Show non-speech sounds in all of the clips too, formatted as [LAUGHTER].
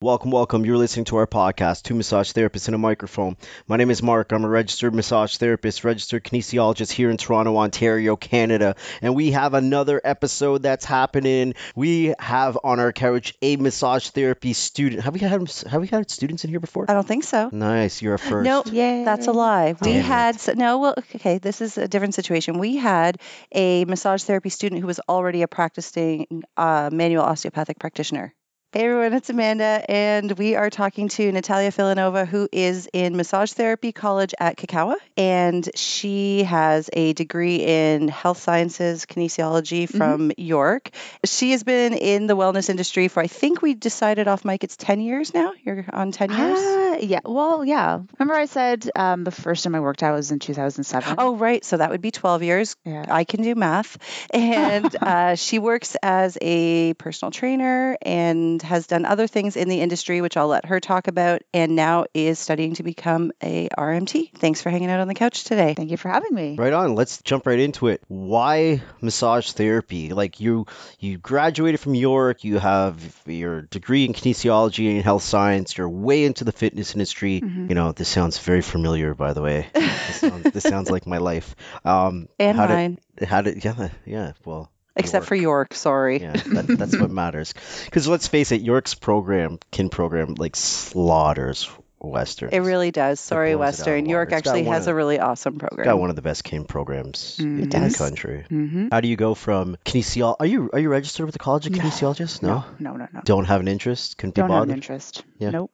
Welcome, welcome. You're listening to our podcast, Two Massage Therapists in a Microphone. My name is Mark. I'm a registered massage therapist, registered kinesiologist here in Toronto, Ontario, Canada. And we have another episode that's happening. We have on our couch a massage therapy student. Have we had have we had students in here before? I don't think so. Nice, you're a first. No, Yay. that's a lie. We Damn had s- no. Well, okay, this is a different situation. We had a massage therapy student who was already a practicing uh, manual osteopathic practitioner. Hey everyone, it's Amanda, and we are talking to Natalia Filanova, who is in massage therapy college at Kikkawa, and she has a degree in health sciences kinesiology from York. She has been in the wellness industry for, I think we decided off mic, it's 10 years now. You're on 10 years. Ah, yeah. Well, yeah. Remember I said um, the first time I worked out was in 2007? Oh, right. So that would be 12 years. yeah. I can do math. And [LAUGHS] uh, she works as a personal trainer and has done other things in the industry, which I'll let her talk about, and now is studying to become a RMT. Thanks for hanging out on the couch today. Thank you for having me. Right on. Let's jump right into it. Why massage therapy? Like you, you graduated from York. You have your degree in kinesiology and health science. You're way into the fitness industry. Mhm. You know, this sounds very familiar, by the way. [LAUGHS] This sounds, this sounds like my life. Um, And how mine, did, how did, yeah, yeah. Well, except for York. York. Sorry. Yeah, that, that's what matters. [LAUGHS] Because let's face it, York's program, kin program, like slaughters Western. It really does. Sorry, blows it out of the Western. York actually has of- a really awesome program. got one of the best kin programs Mm, in the country. Mm-hmm. How do you go from kinesiol? Are you are you registered with the College of No. Kinesiologists? No. No, no, no. Don't have an interest. Couldn't be Don't have an bothered. interest. Yeah. Nope.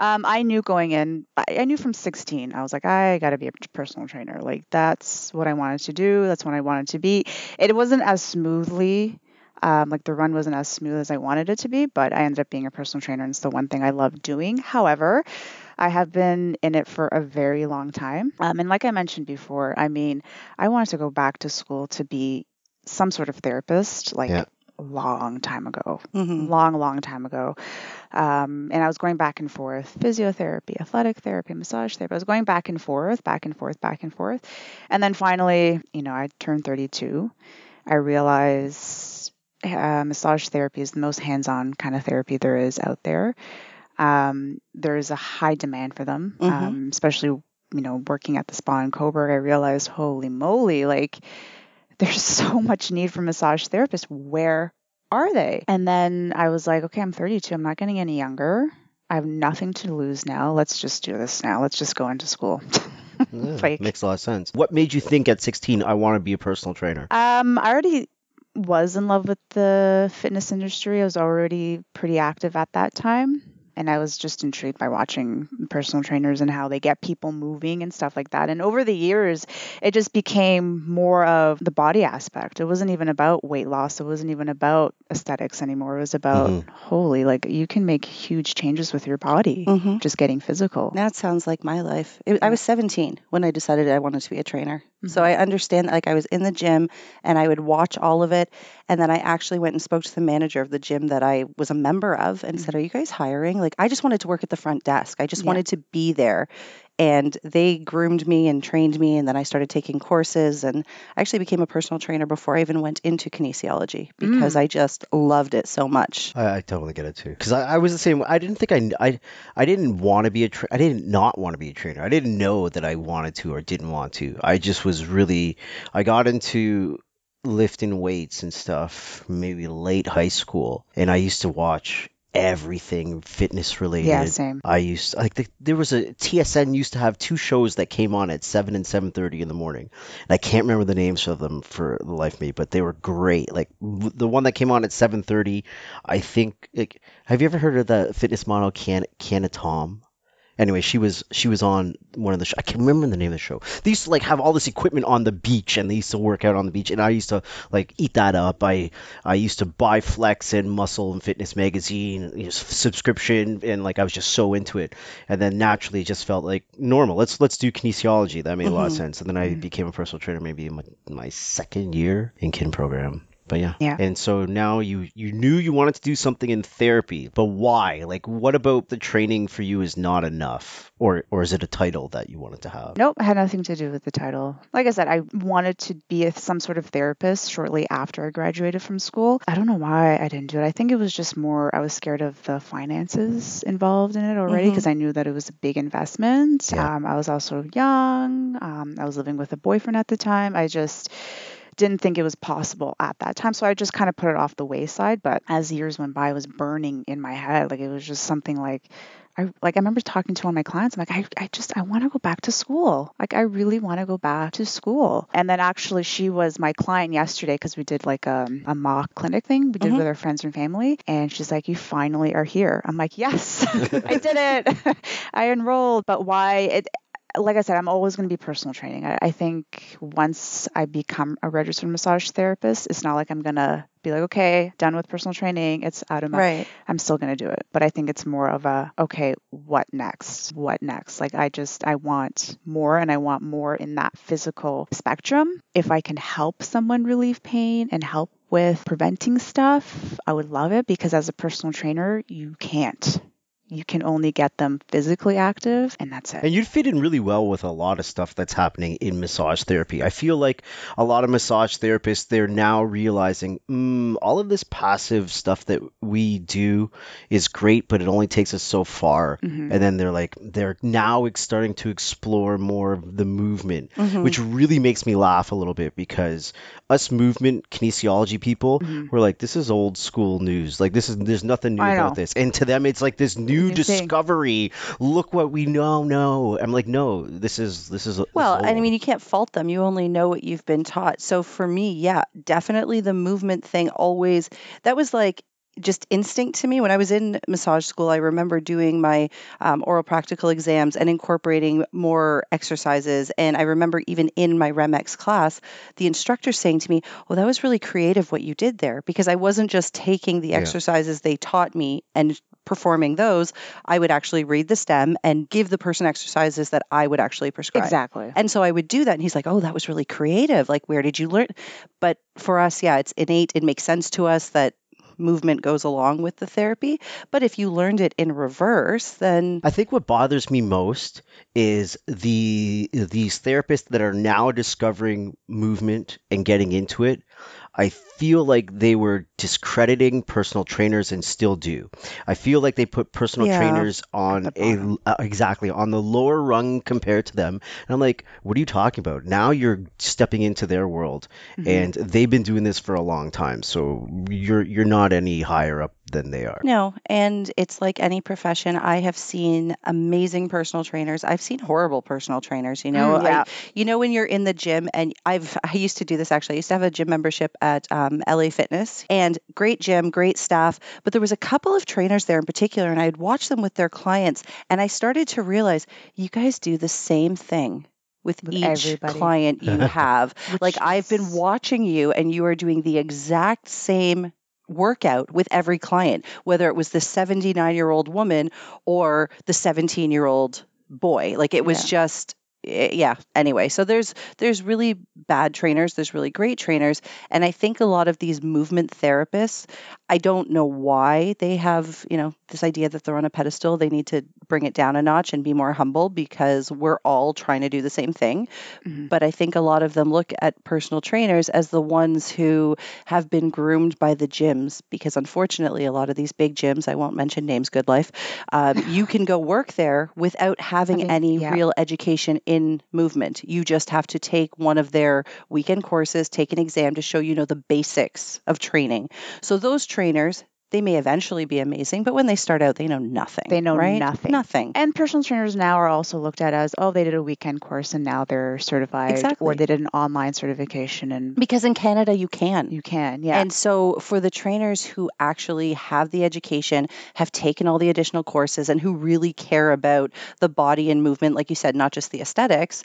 Um, I knew going in, I, knew from 16, I was like, I got to be a personal trainer. Like, that's what I wanted to do. That's what I wanted to be. It wasn't as smoothly, um, like, the run wasn't as smooth as I wanted it to be, but I ended up being a personal trainer, and it's the one thing I love doing. However, I have been in it for a very long time. Um, and like I mentioned before, I mean, I wanted to go back to school to be some sort of therapist, like, Yeah. Long time ago Mhm. long, long time ago. Um, and I was going back and forth physiotherapy, athletic therapy, massage therapy. I was going back and forth, back and forth, back and forth. And then finally, you know, I turned 32. I realized uh, massage therapy is the most hands on kind of therapy there is out there. Um, there is a high demand for them, Mhm. um, especially, you know, working at the spa in Cobourg. I realized, holy moly, like, there's [LAUGHS] so much need for massage therapists. Where are they? And then I was like, okay, I'm 32. I'm not getting any younger. I have nothing to lose now. Let's just do this now. Let's just go into school. [LAUGHS] Yeah, Like- makes a lot of sense. What made you think at 16 I want to be a personal trainer? Um, I already was in love with the fitness industry. I was already pretty active at that time. And I was just intrigued by watching personal trainers and how they get people moving and stuff like that. And over the years, it just became more of the body aspect. It wasn't even about weight loss. It wasn't even about aesthetics anymore. It was about, Mhm. holy, like you can make huge changes with your body Mhm. just getting physical. That sounds like my life. It, I was 17 when I decided I wanted to be a trainer. So mm-hmm. I understand, that like, I was in the gym and I would watch all of it. And then I actually went and spoke to the manager of the gym that I was a member of and said, mm-hmm. Are you guys hiring? Like, I just wanted to work at the front desk. I just Yeah. wanted to be there. And they groomed me and trained me. And then I started taking courses. And I actually became a personal trainer before I even went into kinesiology because mm. I just loved it so much. I, I totally get it too. Because I, I was the same. I didn't think I, I, I didn't want to be a. Tra- I didn't not want to be a trainer. I didn't know that I wanted to or didn't want to. I just was really. I got into lifting weights and stuff maybe late high school, and I used to watch everything fitness related. Yeah, same. I used like the, there was a TSN used to have two shows that came on at seven and seven thirty in the morning. And I can't remember the names of them for the life of me, but they were great. Like w- the one that came on at seven thirty, I think. Like, have you ever heard of the fitness model Can Kiana Tom? Anyway, she was she was on one of the. Sh- I can't remember the name of the show. They used to like have all this equipment on the beach, and they used to work out on the beach, and I used to like eat that up. I I used to buy Flex and Muscle and Fitness magazine you know, subscription, and like I was just so into it. And then naturally, it just felt like normal. Let's let's do kinesiology. That made a lot of Mhm. sense. And then I Mhm. became a personal trainer maybe in my, my second year in kin program. But yeah. Yeah. And so now you you knew you wanted to do something in therapy, but why? Like what about the training for you is not enough? Or or is it a title that you wanted to have? Nope, had nothing to do with the title. Like I said, I wanted to be a, some sort of therapist shortly after I graduated from school. I don't know why I didn't do it. I think it was just more I was scared of the finances involved in it already because I knew that it was a big investment. Yeah. Um, I was also young. Um, I was living with a boyfriend at the time. I just didn't think it was possible at that time. So I just kind of put it off the wayside. But as years went by, it was burning in my head. Like it was just something like I like I remember talking to one of my clients. I'm like, I, I just I want to go back to school. Like I really want to go back to school. And then actually she was my client yesterday because we did like a, a mock clinic thing we did Mhm. with our friends and family. And she's like, You finally are here. I'm like, Yes, [LAUGHS] I did it. [LAUGHS] I enrolled. But why it like I said, I'm always going to be personal training. I, I think once I become a registered massage therapist, it's not like I'm going to be like, okay, done with personal training. It's out of my Right. I'm still going to do it. But I think it's more of a, okay, what next? What next? Like, I just, I want more and I want more in that physical spectrum. If I can help someone relieve pain and help with preventing stuff, I would love it because as a personal trainer, you can't. You can only get them physically active, and that's it. And you'd fit in really well with a lot of stuff that's happening in massage therapy. I feel like a lot of massage therapists, they're now realizing mm, all of this passive stuff that we do is great, but it only takes us so far. Mhm. And then they're like, they're now starting to explore more of the movement, Mhm. which really makes me laugh a little bit because us movement kinesiology people, Mhm. we're like, this is old school news. Like, this is, there's nothing new I about know. this. And to them, it's like this new New thing. discovery. Look what we know. No, I'm like, no, this is this is. Well, and I mean, you can't fault them. You only know what you've been taught. So for me, yeah, definitely the movement thing always, that was like just instinct to me. When I was in massage school, I remember doing my um, oral practical exams and incorporating more exercises. And I remember even in my REMX class, the instructor saying to me, Well, that was really creative what you did there because I wasn't just taking the Yeah. exercises they taught me and performing those. I would actually read the stem and give the person exercises that I would actually prescribe. exactly. And so I would do that. And he's like, oh, that was really creative. Like, where did you learn? But for us, yeah, it's innate. It makes sense to us that movement goes along with the therapy. But if you learned it in reverse, then I think what bothers me most is the these therapists that are now discovering movement and getting into it. I feel like they were discrediting personal trainers and still do. I feel like they put personal Yeah. trainers on a uh, exactly on the lower rung compared to them. And I'm like, what are you talking about? Now you're stepping into their world Mhm. and they've been doing this for a long time. So you're you're not any higher up than they are. no. And it's like any profession. I have seen amazing personal trainers. I've seen horrible personal trainers. You know, Mm, yeah. I, you know when you're in the gym and I've [LAUGHS] I used to do this actually. I used to have a gym membership at um, LA Fitness and great gym, great staff. But there was a couple of trainers there in particular, and I'd watch them with their clients, and I started to realize you guys do the same thing. With, With each everybody. client you [LAUGHS] have. Like I've been watching you and you are doing the exact same workout with every client, whether it was the 79 year old woman or the 17 year old boy. Like it was Yeah. just yeah anyway so there's there's really bad trainers there's really great trainers and i think a lot of these movement therapists i don't know why they have you know this idea that they're on a pedestal they need to bring it down a notch and be more humble because we're all trying to do the same thing Mhm. but I think a lot of them look at personal trainers as the ones who have been groomed by the gyms because unfortunately a lot of these big gyms I won't mention names good life um, you [LAUGHS] can go work there without having Having- any yeah. real education in movement. You just have to take one of their weekend courses take an exam to show you know the basics of training. So those trainers they may eventually be amazing but when they start out they know nothing They know right? nothing. nothing And personal trainers now are also looked at as, oh, they did a weekend course and now they're certified, Exactly. or they did an online certification and because in Canada you can you can, yeah. And so, for the trainers who actually have the education, have taken all the additional courses, and who really care about the body and movement, like you said, not just the aesthetics,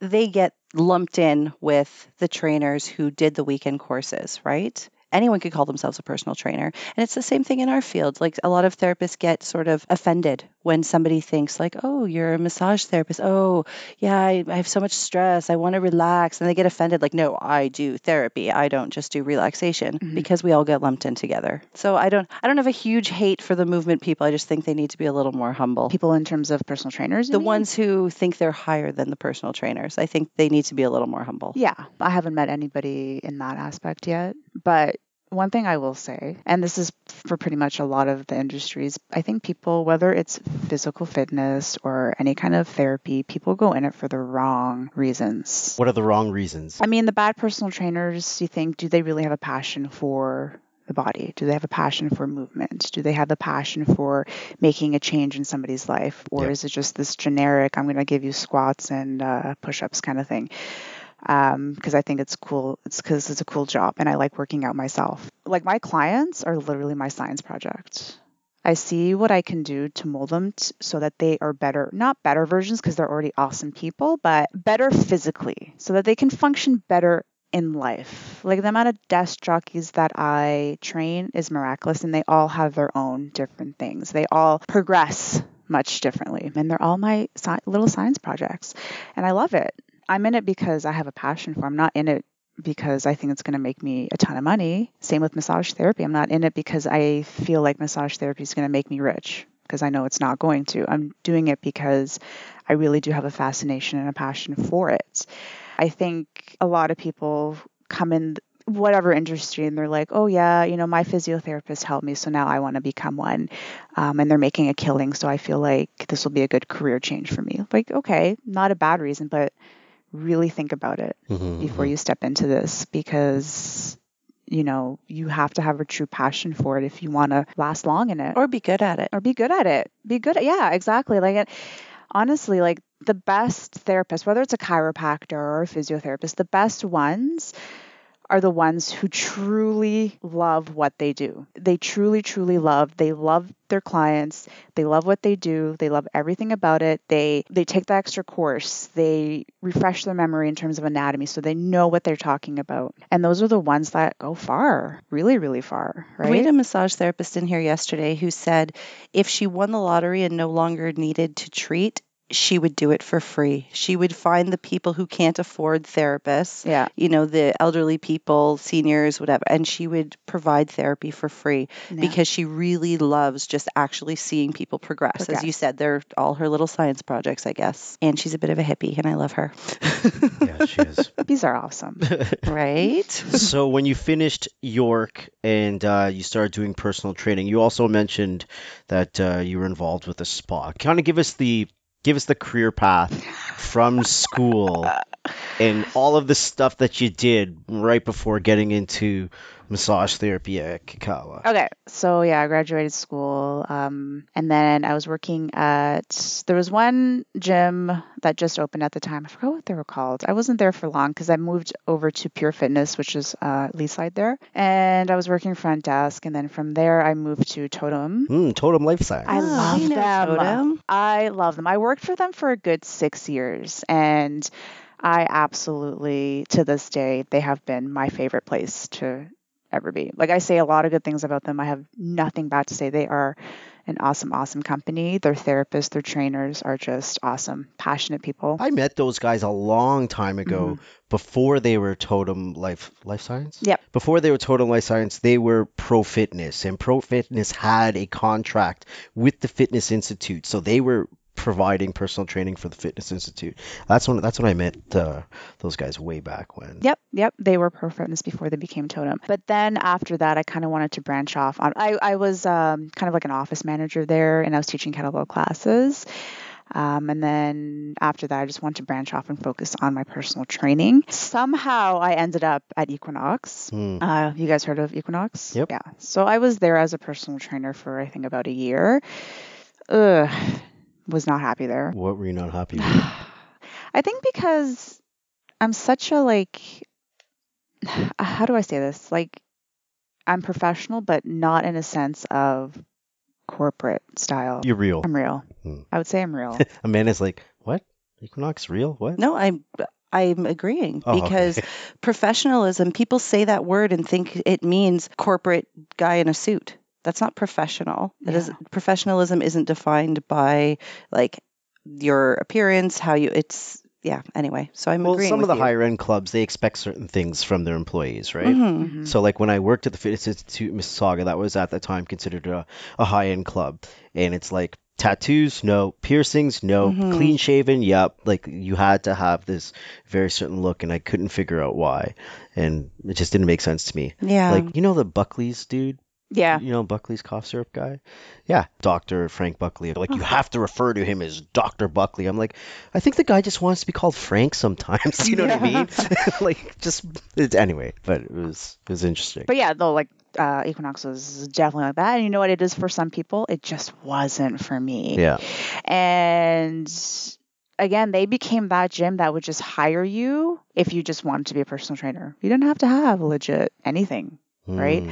they get lumped in with the trainers who did the weekend courses, right? Anyone could call themselves a personal trainer. And it's the same thing in our field. Like a lot of therapists get sort of offended when somebody thinks like, "Oh, you're a massage therapist. Oh, yeah, I, I have so much stress. I want to relax," and they get offended. Like, no, I do therapy. I don't just do relaxation Mhm. because we all get lumped in together. So I don't, I don't have a huge hate for the movement people. I just think they need to be a little more humble. People in terms of personal trainers. the mean? ones who think they're higher than the personal trainers, I think they need to be a little more humble. Yeah, I haven't met anybody in that aspect yet. But one thing I will say, and this is for pretty much a lot of the industries, I think people, whether it's physical fitness or any kind of therapy, people go in it for the wrong reasons. What are the wrong reasons? I mean, the bad personal trainers, you think, do they really have a passion for the body? Do they have a passion for movement? Do they have a passion for making a change in somebody's life? Or is it just this generic, I'm going to give you squats and uh, push ups kind of thing? Um, because I think it's cool. It's because it's a cool job and I like working out myself. Like my clients are literally my science project. I see what I can do to mold them t- so that they are better, not better versions because they're already awesome people, but better physically so that they can function better in life. Like the amount of desk jockeys that I train is miraculous and they all have their own different things. They all progress much differently and they're all my little science projects and I love it. I'm in it because I have a passion for. it. I'm not in it because I think it's going to make me a ton of money. Same with massage therapy. I'm not in it because I feel like massage therapy is going to make me rich because I know it's not going to. I'm doing it because I really do have a fascination and a passion for it. I think a lot of people come in whatever industry and they're like, oh, yeah, you know, my physiotherapist helped me, so now I want to become one. Um, and they're making a killing, so I feel like this will be a good career change for me. Like, okay, not a bad reason, but really think about it Mhm, before mhm. you step into this because you know you have to have a true passion for it if you want to last long in it Or be good at it. or be good at it be good at, yeah exactly like it honestly like the best therapists whether it's a chiropractor or a physiotherapist the best ones are the ones who truly love what they do. They truly, truly love. They love their clients. They love what they do. They love everything about it. They they take the extra course. They refresh their memory in terms of anatomy so they know what they're talking about. And those are the ones that go far, really, really far, right? We had a massage therapist in here yesterday who said if she won the lottery and no longer needed to treat, she would do it for free. She would find the people who can't afford therapists, yeah. you know, the elderly people, seniors, whatever, and she would provide therapy for free yeah. because she really loves just actually seeing people progress. As you said, they're all her little science projects, I guess. And she's a bit of a hippie, and I love her. [LAUGHS] Yeah, she is. [LAUGHS] These are awesome. [LAUGHS] right? so when you finished York and uh, you started doing personal training, you also mentioned that uh, you were involved with a spa. Kind of give us the give us the career path from school and all of the stuff that you did right before getting into massage therapy at Kikkawa. Okay, so yeah, I graduated school, um, and then I was working at. There was one gym that just opened at the time. I forgot what they were called. I wasn't there for long because I moved over to Pure Fitness, which is uh, Leaside there, and I was working front desk. And then from there, I moved to Totum. Mm, Totum Life Science. I Ah, love we know them. Totum. I love them. I worked for them for a good six years, and I absolutely, to this day, they have been my favorite place to ever be. Like I say a lot of good things about them. I have nothing bad to say. They are an awesome, awesome company. Their therapists, their trainers are just awesome, passionate people. I met those guys a long time ago mm-hmm. before they were Totum Life Life Science. Yep. Before they were Totum Life Science, they were Pro Fitness, and Pro Fitness had a contract with the Fitness Institute, so they were providing personal training for the Fitness Institute. That's when that's when I met uh, those guys way back when. Yep, yep. They were Pro Fitness before they became Totum. But then after that, I kind of wanted to branch off. On I, I was um, kind of like an office manager there, and I was teaching kettlebell classes. Um, and then after that, I just wanted to branch off and focus on my personal training. Somehow, I ended up at Equinox. Hmm. Uh, you guys heard of Equinox? Yep. Yeah. So I was there as a personal trainer for I think about a year. Ugh, was not happy there. What were you not happy with? [SIGHS] I think because I'm such a like [SIGHS] how do I say this? Like I'm professional but not in a sense of corporate style. You're real. I'm real. Hmm. I would say I'm real. [LAUGHS] Amanda's like, what? Equinox real? What? No, I'm I'm agreeing Oh, okay. because professionalism, people say that word and think it means corporate guy in a suit. That's not professional. That is Yeah. professionalism isn't defined by like your appearance, how you it's yeah, anyway. So I'm Well, some of the you. higher end clubs they expect certain things from their employees, right? Mhm. Mhm. So like when I worked at the Fitness Institute in Mississauga, that was at the time considered a, a high end club, and it's like tattoos, no, piercings, no, Mhm. clean shaven, yep. Like you had to have this very certain look, and I couldn't figure out why, and it just didn't make sense to me. Yeah. Like you know the Buckley's dude, Yeah. you know Buckley's cough syrup guy, yeah, Doctor Frank Buckley. Like you have to refer to him as Doctor Buckley. I'm like, I think the guy just wants to be called Frank sometimes. [LAUGHS] You know what I mean? [LAUGHS] like just it's, anyway, but it was it was interesting. But yeah, though, like uh, Equinox was definitely like that. And you know what it is for some people? It just wasn't for me. Yeah. And again, they became that gym that would just hire you if you just wanted to be a personal trainer. You didn't have to have legit anything. Right?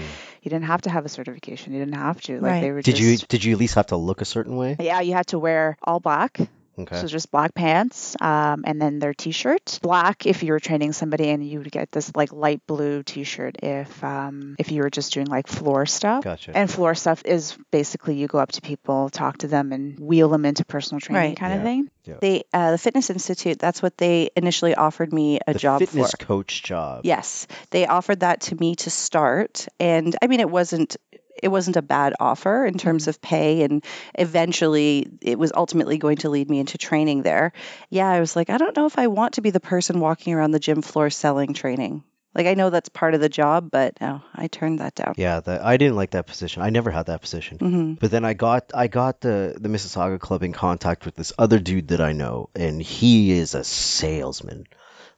You didn't have to have a certification. You didn't have to. Like Right. they were Did you did you at least have to look a certain way? Yeah, you had to wear all black. Okay. So just black pants, um, and then their t-shirt. Black if you were training somebody, and you would get this like light blue t-shirt if um, if you were just doing like floor stuff. Gotcha. And floor stuff is basically you go up to people, talk to them, and wheel them into personal training Right. kind Yeah. of thing. Yeah. they uh, the Fitness Institute, that's what they initially offered me a the job fitness for. coach job. Yes, they offered that to me to start, and I mean, it wasn't it wasn't a bad offer in terms of pay, and eventually it was ultimately going to lead me into training there. Yeah, I was like, I don't know if I want to be the person walking around the gym floor selling training. Like, I know that's part of the job, but no, I turned that down. Yeah, that I didn't like that position. I never had that position. hmm But then I got I got the the Mississauga club in contact with this other dude that I know, and he is a salesman.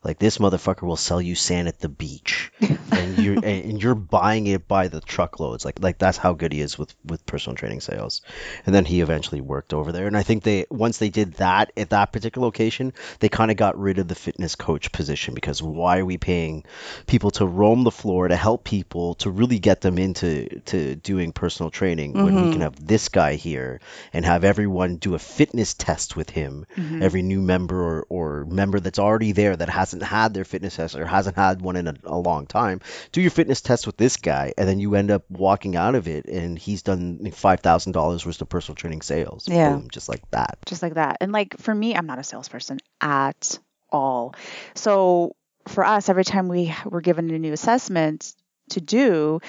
Like this motherfucker will sell you sand at the beach, [LAUGHS] and you're and you're buying it by the truckloads. Like like that's how good he is with with personal training sales. And then he eventually worked over there, and I think they once they did that at that particular location, they kind of got rid of the fitness coach position because why are we paying people to roam the floor to help people to really get them into to doing personal training when we Mhm. can have this guy here and have everyone do a fitness test with him Mhm. every new member or, or member that's already there that hasn't had their fitness test or hasn't had one in a, a long time do your fitness test with this guy and then you end up walking out of it and he's done $5000 worth of personal training sales Yeah. Boom, just like that just like that. And like for me, I'm not a salesperson at all. So for us, every time we were given a new assessment to do,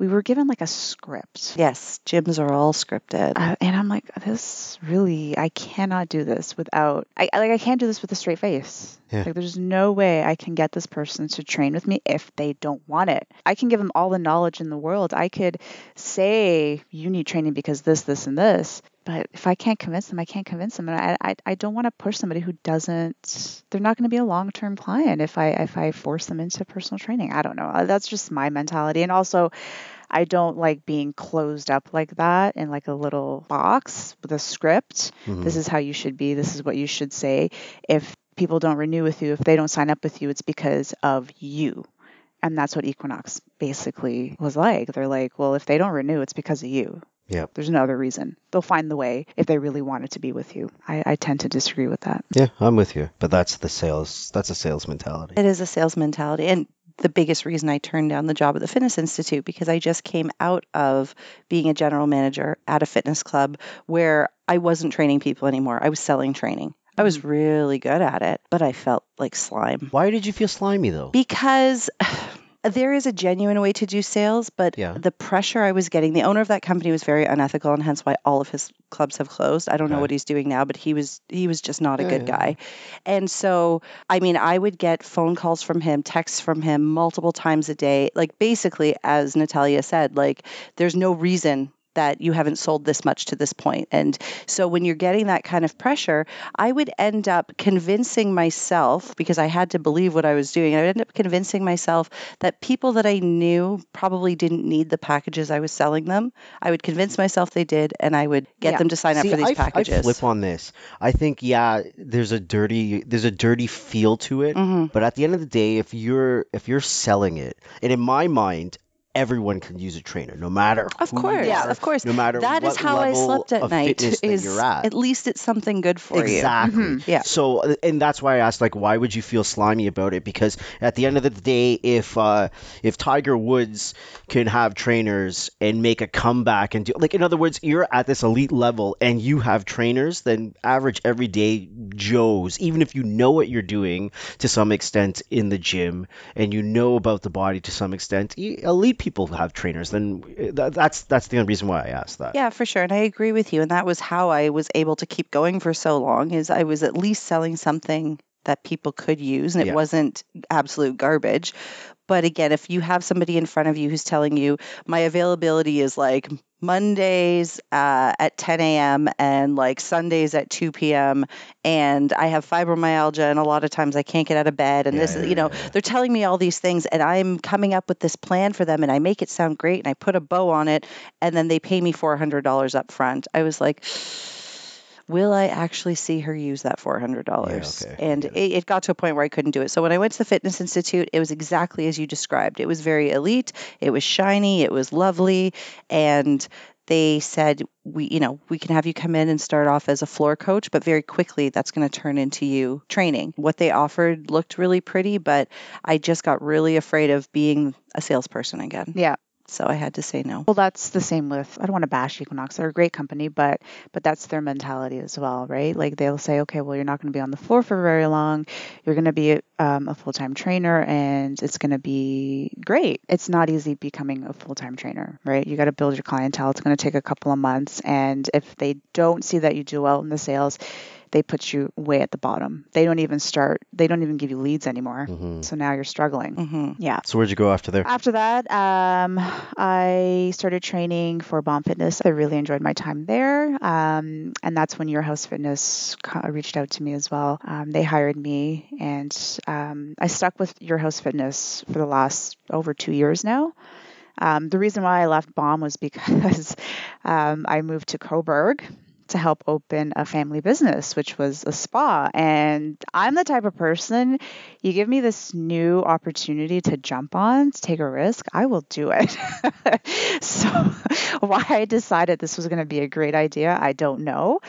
we were given like a script. Yes, gyms are all scripted. Uh, and I'm like, this really, I cannot do this without, I I- like, I can't do this with a straight face. Yeah. Like, there's no way I can get this person to train with me if they don't want it. I can give them all the knowledge in the world. I could say, you need training because this, this, and this. But if I can't convince them, I can't convince them. And I, I, I don't want to push somebody who doesn't, they're not going to be a long term client if I, if I force them into personal training. I don't know. Uh, That's just my mentality. And also, I don't like being closed up like that in like a little box with a script. Mhm. This is how you should be. This is what you should say. If people don't renew with you, if they don't sign up with you, it's because of you. And that's what Equinox basically was like. They're like, well, if they don't renew, it's because of you. Yep. There's no other reason. They'll find the way if they really wanted to be with you. I, I tend to disagree with that. yeah i'm with you but that's the sales that's a sales mentality It is a sales mentality. And the biggest reason I turned down the job at the Fitness Institute because I just came out of being a general manager at a fitness club where I wasn't training people anymore. I was selling training. I was mm. really good at it, but I felt like slime why did you feel slimy though because there is a genuine way to do sales, but Yeah. the pressure I was getting, the owner of that company was very unethical, and hence why all of his clubs have closed. I don't know what he's doing now, but he was he was just not a Yeah, good yeah, guy. And so, I mean, I would get phone calls from him, texts from him multiple times a day. Like basically, as Natalia said, like there's no reason that you haven't sold this much to this point. And so when you're getting that kind of pressure, I would end up convincing myself because I had to believe what I was doing. I would end up convincing myself that people that I knew probably didn't need the packages I was selling them. I would convince myself they did, and I would get Yeah. them to sign up for these I, f- I packages. flip on this. I think yeah, there's a dirty there's a dirty feel to it. Mhm. But at the end of the day, if you're if you're selling it, and in my mind, everyone can use a trainer, no matter Of who you course, Yeah. are, of course. no matter That is how I slept at night. Is you're at. least it's something good for you. Exactly. Mhm. Yeah. So, uh, and that's why I asked, like, why would you feel slimy about it? Because at the end of the day, if uh, if Tiger Woods can have trainers and make a comeback and do, like, in other words, you're at this elite level and you have trainers, then average everyday Joes, even if you know what you're doing to some extent in the gym and you know about the body to some extent, elite people have trainers. Then uh, th- that's that's the only reason why I asked that. Yeah, for sure. And I agree with you. And that was how I was able to keep going for so long is I was at least selling something that people could use and it Yeah. wasn't absolute garbage. But again, if you have somebody in front of you who's telling you my availability is like Mondays uh, at 10 a.m. and like Sundays at 2 p.m. and I have fibromyalgia and a lot of times I can't get out of bed and Yeah, this, yeah, you know, yeah, they're telling me all these things and I'm coming up with this plan for them and I make it sound great and I put a bow on it and then they pay me $400 up front. I was like, will I actually see her use that $400? okay, And get it, it got to a point where I couldn't do it. So when I went to the Fitness Institute, it was exactly as you described. It was very elite, it was shiny, it was lovely. And they said, we, you know, we can have you come in and start off as a floor coach, but very quickly that's going to turn into you training. What they offered looked really pretty, but I just got really afraid of being a salesperson again. Yeah. So I had to say no. Well, that's the same with. I don't want to bash Equinox. They're a great company, but but that's their mentality as well, right? Like they'll say, okay, well, you're not going to be on the floor for very long. You're going to be um, a full time trainer, and it's going to be great. It's not easy becoming a full time trainer, right? You got to build your clientele. It's going to take a couple of months, and if they don't see that you do well in the sales, they put you way at the bottom. They don't even start. They don't even give you leads anymore. Mhm. So now you're struggling. hmm Yeah. So where'd you go after there? After that, um, I started training for Bomb Fitness. I really enjoyed my time there. Um, and that's when Your House Fitness reached out to me as well. Um, they hired me, and um, I stuck with Your House Fitness for the last over two years now. Um, the reason why I left Bomb was because [LAUGHS] um, I moved to Cobourg to help open a family business, which was a spa. And I'm the type of person, you give me this new opportunity to jump on, to take a risk, I will do it. [LAUGHS] so, [LAUGHS] why I decided this was going to be a great idea, I don't know.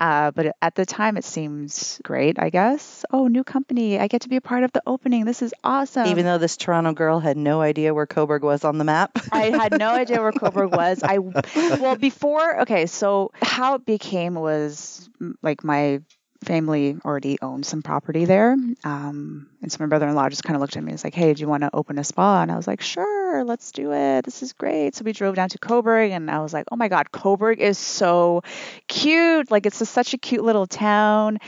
Uh, but at the time, it seemed great, I guess. Oh, new company. I get to be a part of the opening. This is awesome. Even though this Toronto girl had no idea where Cobourg was on the map. I had no [LAUGHS] idea where Cobourg was. I well before okay, so how it became was like my family already owned some property there, um, and so my brother-in-law just kind of looked at me and was like, "Hey, do you want to open a spa?" And I was like, "Sure, let's do it. This is great." So we drove down to Cobourg, and I was like, "Oh my God, Cobourg is so cute! Like it's a, such a cute little town."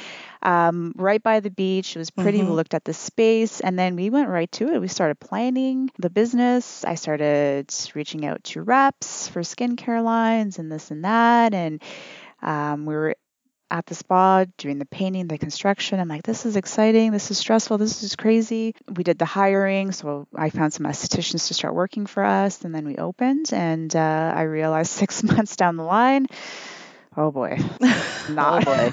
um, right by the beach. It was pretty. We Mhm. looked at the space and then we went right to it. We started planning the business. I started reaching out to reps for skincare lines and this and that. And um, we were at the spa doing the painting, the construction. I'm like, this is exciting. This is stressful. This is crazy. We did the hiring. So I found some estheticians to start working for us. And then we opened. And uh, I realized [LAUGHS] six months down the line, oh boy, [LAUGHS] not boy.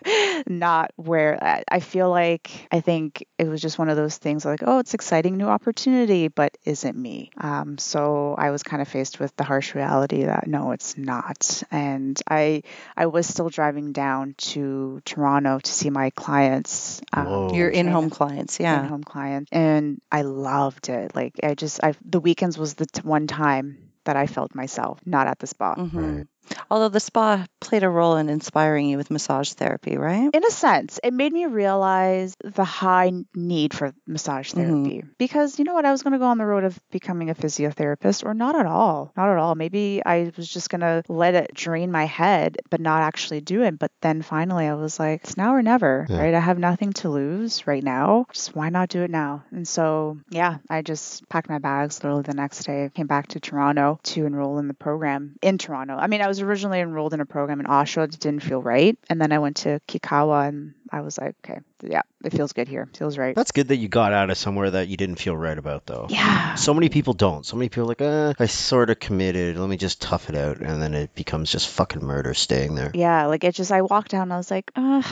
[LAUGHS] not where I- I feel like I think it was just one of those things like, oh, it's exciting new opportunity, but isn't me. Um, so I was kind of faced with the harsh reality that no, it's not. And I I was still driving down to Toronto to see my clients. um, Whoa. Your in-home clients, yeah. in-home clients, and I loved it. Like I just I the weekends was the t- one time that I felt myself, not at the spa. Mhm. Right. Although the spa played a role in inspiring you with massage therapy, right? in a sense, it made me realize the high need for massage mm-hmm. therapy. Because you know what? I was going to go on the road of becoming a physiotherapist, or not at all. Not at all. Maybe I was just going to let it drain my head, but not actually do it. But then finally, I was like, it's now or never, Yeah. right? I have nothing to lose right now. Just why not do it now? And so, yeah, I just packed my bags literally the next day, came back to Toronto to enroll in the program in Toronto. I mean, I was originally enrolled in a program in Oshawa, it didn't feel right. And then I went to Kikkawa and I was like, okay, yeah, it feels good here. Feels right. That's good that you got out of somewhere that you didn't feel right about, though. Yeah. So many people don't. So many people are like, uh, I sort of committed. Let me just tough it out. And then it becomes just fucking murder staying there. Yeah, like it just I walked down and I was like, uh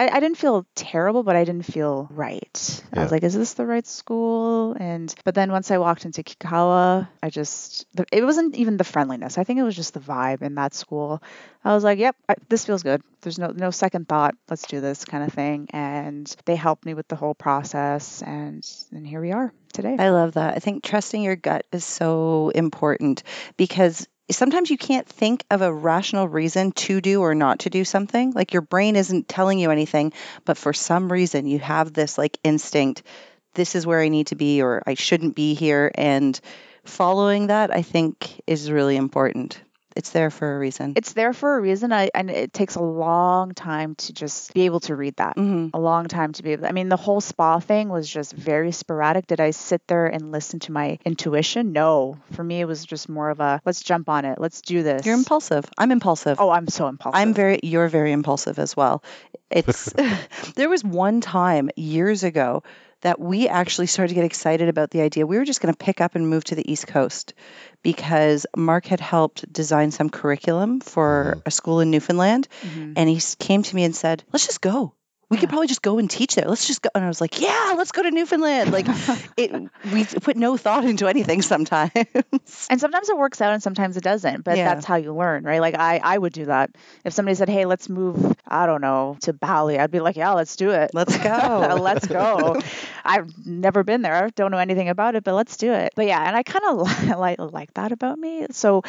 I, I didn't feel terrible, but I didn't feel right. I was like, is this the right school? And but then once I walked into Kikkawa, I just it wasn't even the friendliness. I think it was just the vibe in that school. I was like, yep, I, this feels good. There's no no second thought. Let's do this kind of thing. And they helped me with the whole process, and and here we are today. I love that. I think trusting your gut is so important because sometimes you can't think of a rational reason to do or not to do something. Like your brain isn't telling you anything, but for some reason you have this like instinct this is where I need to be or I shouldn't be here and following that I think is really important. It's there for a reason. it's there for a reason. I and it takes a long time to just be able to read that. Mhm. a long time to be able I mean the whole spa thing was just very sporadic. Did I sit there and listen to my intuition? No. For me it was just more of a let's jump on it. Let's do this. You're impulsive. I'm impulsive. Oh, I'm so impulsive. I'm very you're very impulsive as well. It's [LAUGHS] [LAUGHS] there was one time years ago that we actually started to get excited about the idea. We were just going to pick up and move to the East Coast because Mark had helped design some curriculum for a school in Newfoundland Mhm. and he came to me and said, "Let's just go. We could probably just go and teach there. Let's just go." And I was like, "Yeah, let's go to Newfoundland." Like [LAUGHS] it we put no thought into anything sometimes. And sometimes it works out and sometimes it doesn't, but Yeah. that's how you learn, right? Like I, I would do that. If somebody said, "Hey, let's move," I don't know, to Bali, I'd be like, "Yeah, let's do it. Let's [LAUGHS] go. let's go." [LAUGHS] I've never been there, I don't know anything about it, but let's do it. But yeah, and I kind of [LAUGHS] like like that about me. So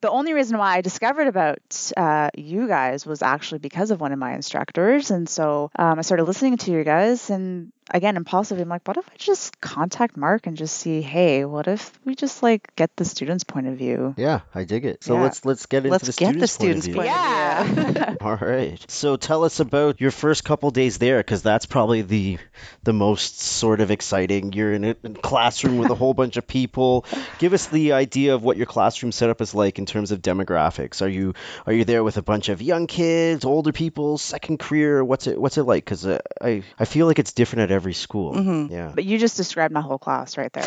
the only reason why I discovered about uh, you guys was actually because of one of my instructors, and so um, I started listening to you guys, and again, impulsively, I'm like, what if I just contact Mark and just see, hey, what if we just like get the student's point of view? Yeah, I dig it. So Yeah. let's let's get into Let's the get the student's point of view. point of view. Yeah. [LAUGHS] All right. So tell us about your first couple days there, because that's probably the the most sort of exciting. You're in a in a classroom with a whole bunch of people. Give us the idea of what your classroom setup is like in terms of demographics. Are you are you there with a bunch of young kids, older people, second career? What's it What's it like? Because uh, I I feel like it's different at every school. Mhm. Yeah. But you just described my whole class right there.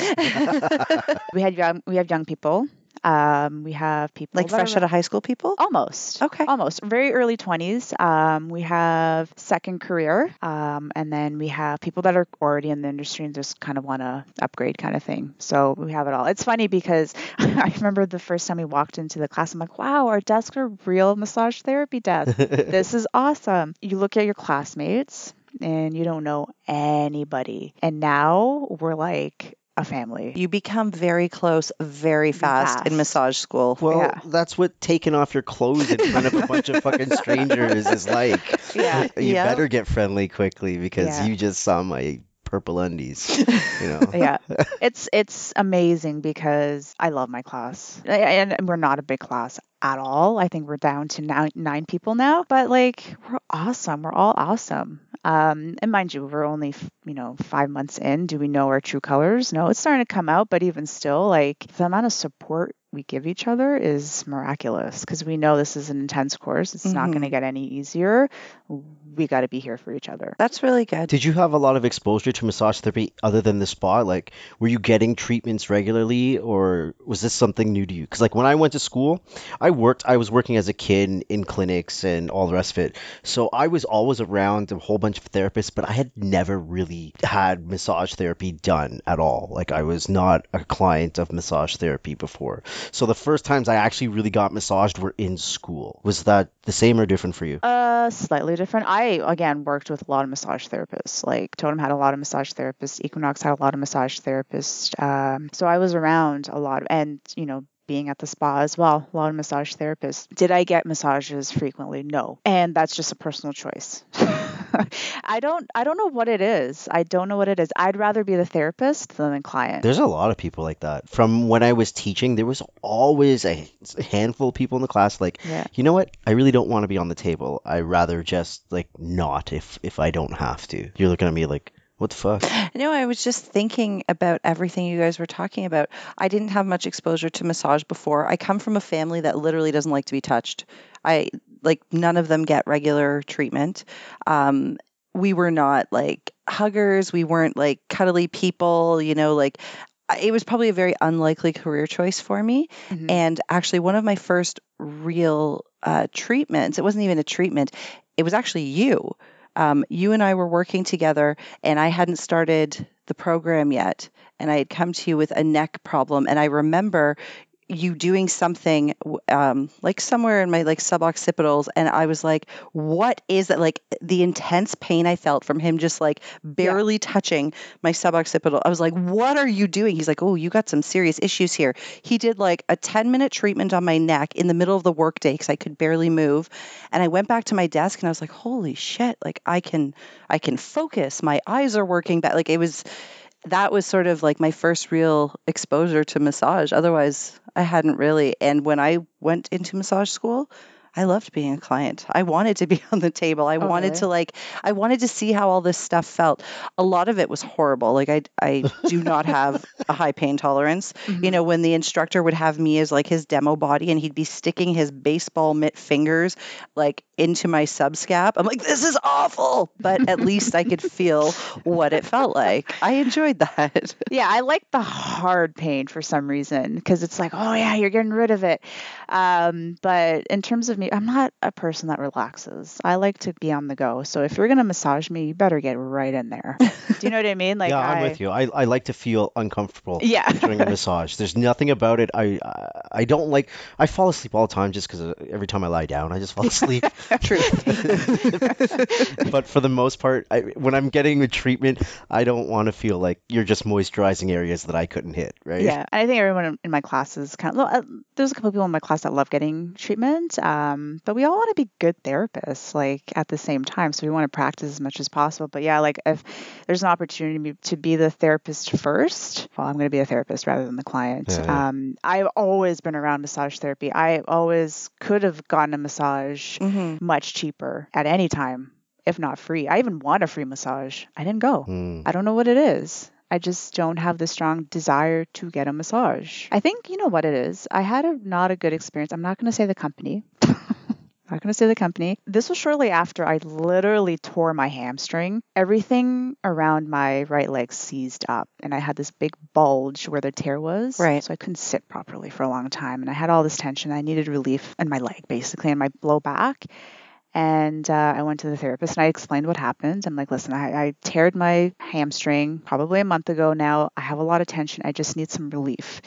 [LAUGHS] we had young, we have young people. Um, we have people like fresh are- out of high school people? Almost. Okay. Almost. Very early 20s. Um, we have second career. Um, and then we have people that are already in the industry and just kind of want to upgrade kind of thing. So we have it all. It's funny because [LAUGHS] I remember the first time we walked into the class, I'm like, wow, our desks are real massage therapy desks. [LAUGHS] this is awesome. You look at your classmates and you don't know anybody. And now we're like a family. You become very close very fast, in massage school. Well, Yeah. that's what taking off your clothes in front of a bunch of [LAUGHS] fucking strangers is like. Yeah. You Yeah. better get friendly quickly because Yeah. you just saw my purple undies. You know. [LAUGHS] yeah. It's it's amazing because i love my class. And we're not a big class at all. I think we're down to nine, nine people now but like we're awesome. We're all awesome. Um and mind you we're only you know five months in. Do we know our true colors? No it's starting to come out but even still like the amount of support we give each other is miraculous because we know this is an intense course it's not Mhm. going to get any easier we got to be here for each other That's really good. Did you have a lot of exposure to massage therapy other than the spa? Like, were you getting treatments regularly, or was this something new to you? Because, like, when I went to school, I worked. I was working as a kid in, in clinics and all the rest of it. So I was always around a whole bunch of therapists, but I had never really had massage therapy done at all. Like, I was not a client of massage therapy before. So the first times I actually really got massaged were in school. Was that the same or different for you? Uh, slightly different. I again worked with a lot of massage therapists. Like Totum had a lot of massage therapists. Equinox had a lot of massage therapists. Um, so I was around a lot, and you know, being at the spa as well, a lot of massage therapists. Did I get massages frequently? No, and that's just a personal choice. [LAUGHS] [LAUGHS] I don't. I don't know what it is. I don't know what it is. I'd rather be the therapist than the client. There's a lot of people like that. From when I was teaching, there was always a handful of people in the class like, Yeah. you know what? I really don't want to be on the table. I rather just like not if if I don't have to. You're looking at me like, what the fuck? [GASPS] No, I was just thinking about everything you guys were talking about. I didn't have much exposure to massage before. I come from a family that literally doesn't like to be touched. I like none of them get regular treatment. Um, we were not like huggers. We weren't like cuddly people. You know, like it was probably a very unlikely career choice for me. Mhm. And actually, one of my first real uh, treatments, it wasn't even a treatment, it was actually you. um, you and I were working together, and I hadn't started the program yet, and I had come to you with a neck problem, and I remember you doing something um, like somewhere in my like suboccipitals and i was like what is that like the intense pain i felt from him just like barely yeah. touching my suboccipital. I was like what are you doing? He's like oh you got some serious issues here. He did like a 10 minute treatment on my neck in the middle of the workday because i could barely move. And i went back to my desk and i was like holy shit like i can i can focus. My eyes are working but like it was that was sort of like my first real exposure to massage. Otherwise, I hadn't really. And when I went into massage school, I loved being a client. I wanted to be [LAUGHS] on the table. I wanted to like I wanted to see how all this stuff felt. A lot of it was horrible. Like I I do not have a high pain tolerance. Mhm. [LAUGHS] You know, when the instructor would have me as like his demo body and he'd be sticking his baseball mitt fingers like into my subscap. I'm like this is awful, but at least I could feel what it felt like. I enjoyed that. [LAUGHS] Yeah, I like the hard pain for some reason because it's like, oh yeah, you're getting rid of it. Um, but in terms of me, I'm not a person that relaxes. I like to be on the go. So if you're gonna massage me, you better get right in there. Do you know what I mean? Like, [LAUGHS] yeah, I'm I, with you. I, I like to feel uncomfortable Yeah. during a [LAUGHS] massage. There's nothing about it. I I- I don't like. I fall asleep all the time just because every time I lie down, I just fall asleep. True. [LAUGHS] but for the most part, I, when I'm getting a treatment, I don't want to feel like you're just moisturizing areas that I couldn't hit, right? Yeah, and I think everyone in- in my class is kind of. uh, There's a couple people in my class that love getting treatment, um, but we all want to be good therapists, like at the same time. So we want to practice as much as possible. But yeah, like if there's an opportunity to be the therapist first, well, I'm going to be a therapist rather than the client. Yeah, yeah. Um, I've always been around massage therapy. I always could have gotten a massage hmm much cheaper at any time, if not free. I even want a free massage. I didn't go. Mm. I don't know what it is. I just don't have the strong desire to get a massage. I think you know what it is. I had a not a good experience. I'm not going to say the company. Not going to say the company. This was shortly after I literally tore my hamstring. Everything around my right leg seized up, and I had this big bulge where the tear was. Right. So I couldn't sit properly for a long time, and I had all this tension. I needed relief in my leg, basically, in my low back. And uh, I went to the therapist and I explained what happened. I'm like, listen, I, I teared my hamstring probably a month ago now. I have a lot of tension. I just need some relief.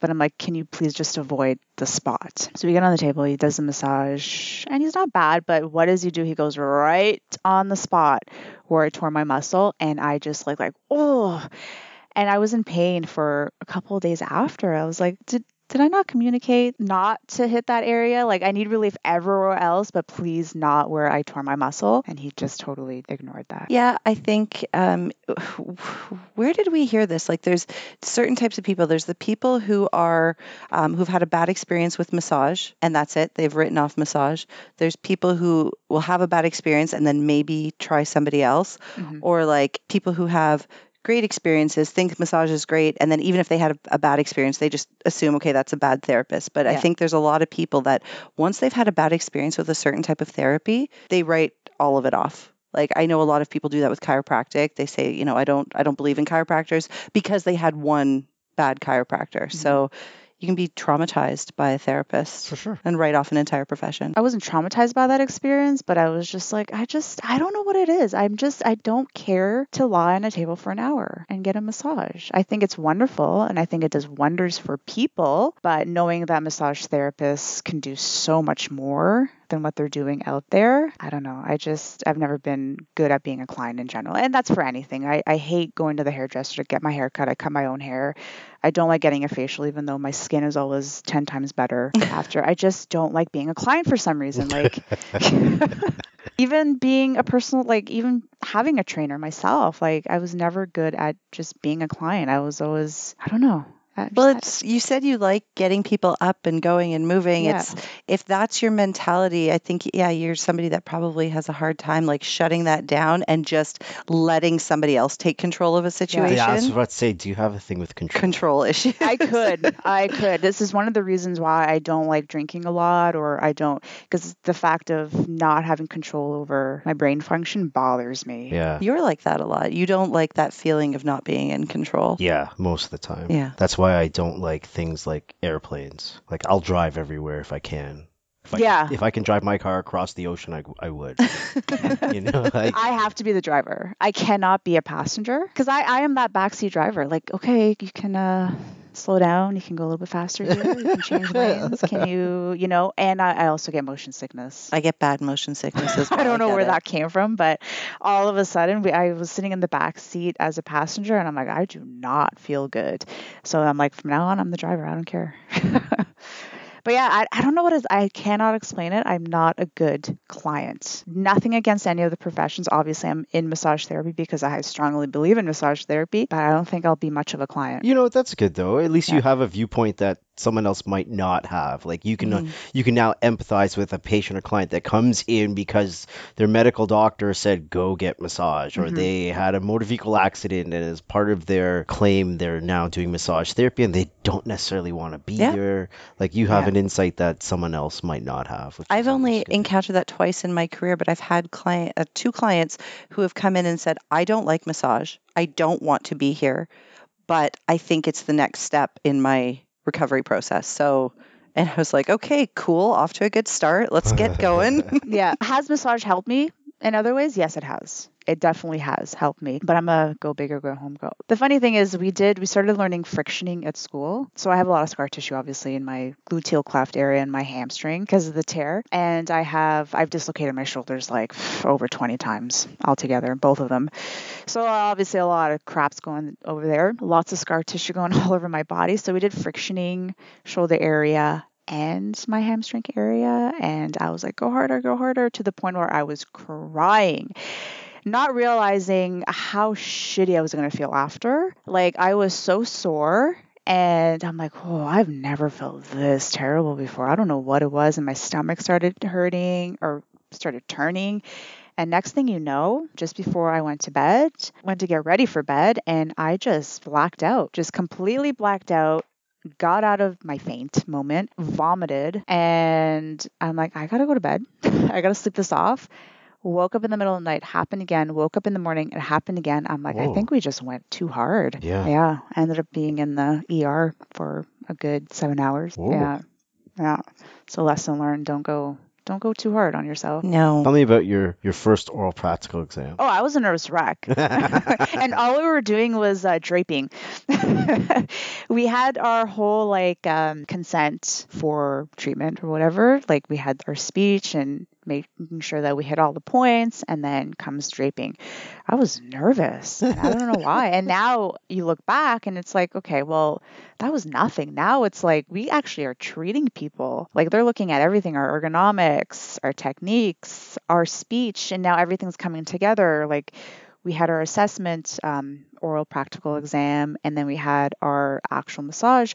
But I'm like, can you please just avoid the spot? So we get on the table. He does the massage and he's not bad. But what does he do? He goes right on the spot where I tore my muscle. And I just like, like, oh. And I was in pain for a couple of days after. I was like, did, did I not communicate not to hit that area? Like I need relief everywhere else, but please not where I tore my muscle. And he just totally ignored that. Yeah, I think um, where did we hear this? Like, there's certain types of people. There's the people who are um, who've had a bad experience with massage, and that's it. They've written off massage. There's people who will have a bad experience and then maybe try somebody else, Mhm. or like people who have great experiences think massage is great and then even if they had a, a bad experience they just assume okay that's a bad therapist. But i think there's a lot of people that once they've had a bad experience with a certain type of therapy they write all of it off. Like i know a lot of people do that with chiropractic. They say you know i don't i don't believe in chiropractors because they had one bad chiropractor. Mm-hmm. So you can be traumatized by a therapist For sure. and write off an entire profession I wasn't traumatized by that experience, but I was just like, I just, I don't know what it is. I'm just, I don't care to lie on a table for an hour and get a massage. I think it's wonderful and I think it does wonders for people, but knowing that massage therapists can do so much more than what they're doing out there, I don't know. I just, I've never been good at being a client in general. And that's for anything. I, I hate going to the hairdresser to get my hair cut. I cut my own hair. I don't like getting a facial, even though my skin is always 10 times better [LAUGHS] after. I just don't like being a client for some reason. Like, [LAUGHS] [LAUGHS] even being a personal, like, even having a trainer myself, like, I was never good at just being a client. I was always, I don't know. I Well, it's you said you like getting people up and going and moving. Yeah. It's if that's your mentality, I think yeah, you're somebody that probably has a hard time like shutting that down and just letting somebody else take control of a situation. Yeah, I was about to say, do you have a thing with control? Control issues. I could. [LAUGHS] I could. This is one of the reasons why I don't like drinking a lot, or I don't, because the fact of not having control over my brain function bothers me. Yeah. You're like that a lot. You don't like that feeling of not being in control. Yeah, most of the time. Yeah. That's why I don't like things like airplanes. Like I'll drive everywhere if I can. If I, Yeah. If I can drive my car across the ocean, I, I would. [LAUGHS] you know, [LAUGHS] like, I have to be the driver. I cannot be a passenger because I, I am that backseat driver. Like, okay, you can uh, slow down. You can go a little bit faster here. You can [LAUGHS] change lanes. Can you, you know? And I, I also get motion sickness. I get bad motion sickness as well. I don't know get where it. that came from, but all of a sudden, we, I was sitting in the back seat as a passenger, and I'm like, I do not feel good. So I'm like, from now on, I'm the driver. I don't care. But yeah, I, I don't know what is. I cannot explain it. I'm not a good client. Nothing against any of the professions. Obviously, I'm in massage therapy because I strongly believe in massage therapy, but I don't think I'll be much of a client. You know, that's good though. At least you have a viewpoint that someone else might not have. Like you can Mhm. you can now empathize with a patient or client that comes in because their medical doctor said go get massage or Mhm. they had a motor vehicle accident and as part of their claim they're now doing massage therapy and they don't necessarily want to be Yeah. there. Like you have Yeah. an insight that someone else might not have. I've only good. encountered that twice in my career, but I've had client uh, two clients who have come in and said, "I don't like massage. I don't want to be here, but I think it's the next step in my recovery process." So, and I was like, "Okay, cool. Off to a good start. Let's get going." [LAUGHS] yeah. Has massage helped me in other ways? Yes, it has. It definitely has helped me. But I'm a go big or go home girl. The funny thing is, we did, we started learning frictioning at school. So I have a lot of scar tissue, obviously, in my gluteal cleft area and my hamstring because of the tear. And I have, I've dislocated my shoulders like over 20 times altogether, both of them. So obviously, a lot of crap's going over there. Lots of scar tissue going [LAUGHS] all over my body. So we did frictioning, shoulder area, and my hamstring area. And I was like, go harder, go harder, to the point where I was crying, not realizing how shitty I was going to feel after. Like, I was so sore. And I'm like, oh, I've never felt this terrible before. I don't know what it was. And my stomach started hurting or started turning. And next thing you know, just before I went to bed, went to get ready for bed, and I just blacked out, just completely blacked out got out of my faint moment, vomited, and I'm like, I gotta go to bed. [LAUGHS] I gotta sleep this off. Woke up in the middle of the night, happened again. Woke up in the morning, it happened again. I'm like, I think we just went too hard. Yeah. Yeah. I ended up being in the ER for a good seven hours. Whoa. Yeah. Yeah. So lesson learned, don't go don't go too hard on yourself. no. Tell me about your your first oral practical exam. Oh, I was a nervous wreck. [LAUGHS] and all we were doing was uh, draping. [LAUGHS] we had our whole like um, consent for treatment or whatever. Like we had our speech and making sure that we hit all the points, and then comes draping. I was nervous. And I don't know why. And [LAUGHS] now you look back and it's like, okay, well, that was nothing. Now it's like we actually are treating people. Like they're looking at everything our ergonomics, our techniques, our speech, and now everything's coming together. Like we had our assessment, um, oral practical exam, and then we had our actual massage,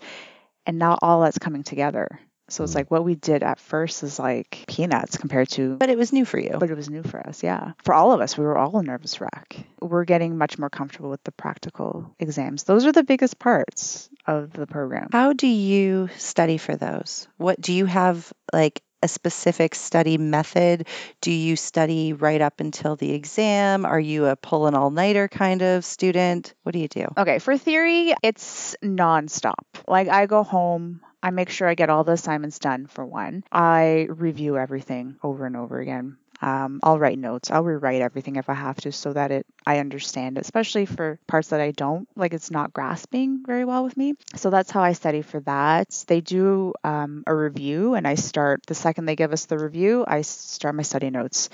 and now all that's coming together. So it's Mm. like what we did at first is like peanuts compared to But it was new for you. but it was new for us, yeah. For all of us, we were all a nervous wreck. We're getting much more comfortable with the practical exams. Those are the biggest parts of the program. How do you study for those? What do you have like a specific study method? Do you study right up until the exam? Are you a pull an all nighter kind of student? What do you do? Okay, for theory, it's nonstop. Like I go home, I make sure I get all the assignments done for one. I review everything over and over again. Um, I'll write notes. I'll rewrite everything if I have to, so that it I understand, especially for parts that I don't like. It's not grasping very well with me. So that's how I study for that. They do um, a review, and I start the second they give us the review. I start my study notes,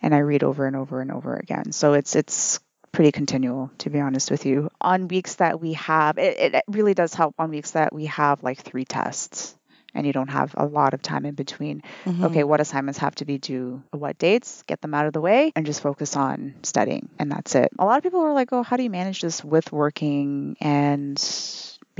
and I read over and over and over again. So it's it's pretty continual to be honest with you. On weeks that we have it, it really does help on weeks that we have like three tests and you don't have a lot of time in between. Mhm. okay what assignments have to be due what dates get them out of the way and just focus on studying and that's it. A lot of people are like oh how do you manage this with working and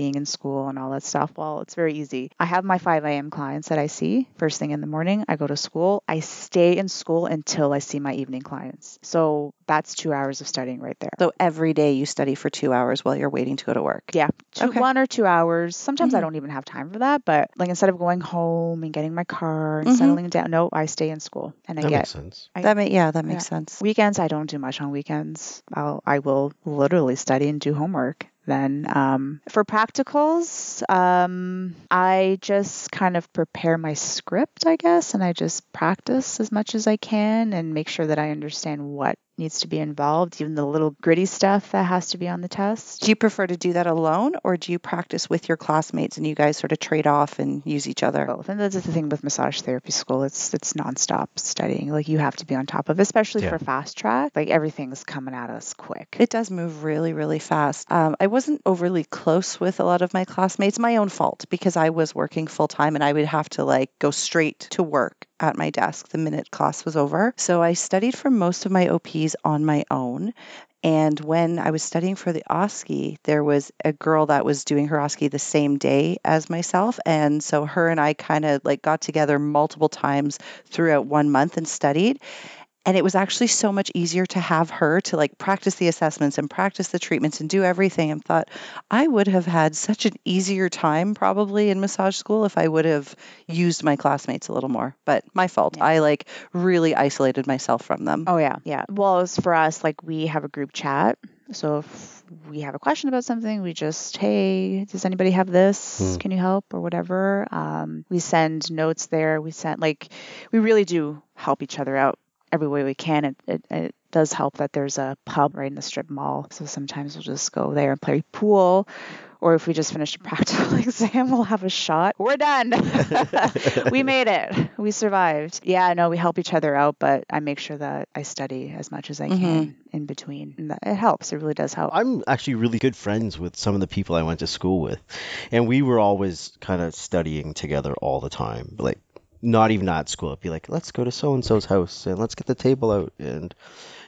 being in school and all that stuff well it's very easy i have my 5 a.m clients that i see first thing in the morning i go to school i stay in school until i see my evening clients so that's two hours of studying right there So every day you study for two hours while you're waiting to go to work. yeah, two, Okay. one or two hours. Sometimes I Mhm. don't even have time for that, but like instead of going home and getting my car and Mhm. settling down, no, I stay in school and I that get makes sense. I- That may, yeah, that makes sense. weekends. I don't do much on weekends. I'll I will literally study and do homework then. Um, for practicals, um, I just kind of prepare my script, I guess, and I just practice as much as I can and make sure that I understand what needs to be involved, even the little gritty stuff that has to be on the test. Do you prefer to do that alone or do you practice with your classmates and you guys sort of trade off and use each other? Both. And that's the thing with massage therapy school. It's it's nonstop studying. Like you have to be on top of, especially Yeah. for fast track. Like everything's coming at us quick. It does move really, really fast. Um, I wasn't overly close with a lot of my classmates. My own fault because I was working full time and I would have to like go straight to work at my desk the minute class was over. So I studied for most of my OPs on my own. And when I was studying for the OSCE, there was a girl that was doing her OSCE the same day as myself. And so her and I kind of like got together multiple times throughout one month and studied. And it was actually so much easier to have her to like practice the assessments and practice the treatments and do everything. And thought I would have had such an easier time probably in massage school if I would have used my classmates a little more. But my fault. Yeah. I like really isolated myself from them. Oh yeah, yeah. Well, as for us, like we have a group chat. So if we have a question about something, we just, hey, does anybody have this? Hmm. Can you help or whatever? Um, we send notes there. We send like, we really do help each other out every way we can. It, it, it does help that there's a pub right in the strip mall. So sometimes we'll just go there and play pool. Or if we just finished a mm-hmm. practical [LAUGHS] exam, we'll have a shot. We're done. [LAUGHS] we made it. We survived. Yeah, no, we help each other out, but I make sure that I study as much as I mm-hmm. can in between. And that, it helps. It really does help. I'm actually really good friends with some of the people I went to school with, and we were always kind of studying together all the time. Like, not even at school. It'd be like, let's go to so and so's house and let's get the table out, and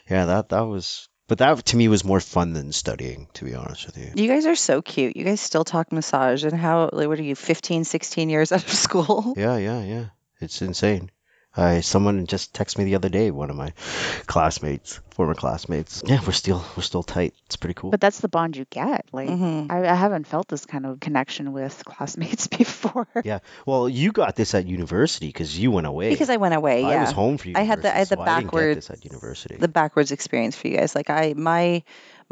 yeah, that that was. But that to me was more fun than studying, to be honest with you. You guys are so cute. You guys still talk massage and how like what are you 15, 16 years out of [LAUGHS] school? Yeah, yeah, yeah. It's insane. I someone just texted me the other day, one of my classmates, former classmates. Yeah, we're still we're still tight. It's pretty cool. But that's the bond you get. Like, Mhm. I, I haven't felt this kind of connection with classmates [LAUGHS] before. yeah. Well, you got this at university because you went away. Because I went away, I yeah. was home for I had the- I had the so I didn't get this at university. the backwards experience for you guys. Like I my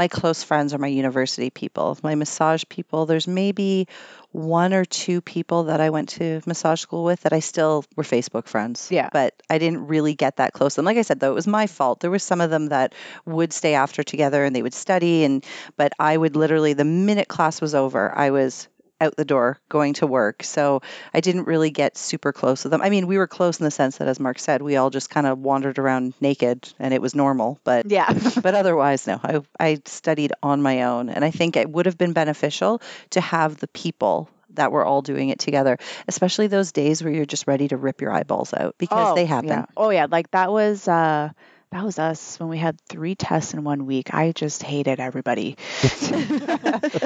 my close friends are my university people. My massage people, there's maybe one or two people that I went to massage school with that I still were Facebook friends. Yeah. But I didn't really get that close. And like I said though, it was my fault. There was some of them that would stay after together and they would study and but I would literally the minute class was over, I was out the door going to work. So I didn't really get super close with them. I mean, we were close in the sense that, as Mark said, we all just kind of wandered around naked and it was normal. But Yeah. [LAUGHS] but otherwise, no. I I studied on my own, and I think it would have been beneficial to have the people that were all doing it together, especially those days where you're just ready to rip your eyeballs out because oh, they happen. Yeah. Oh yeah, like that was uh that was us when we had three tests in one week. I just hated everybody. [LAUGHS]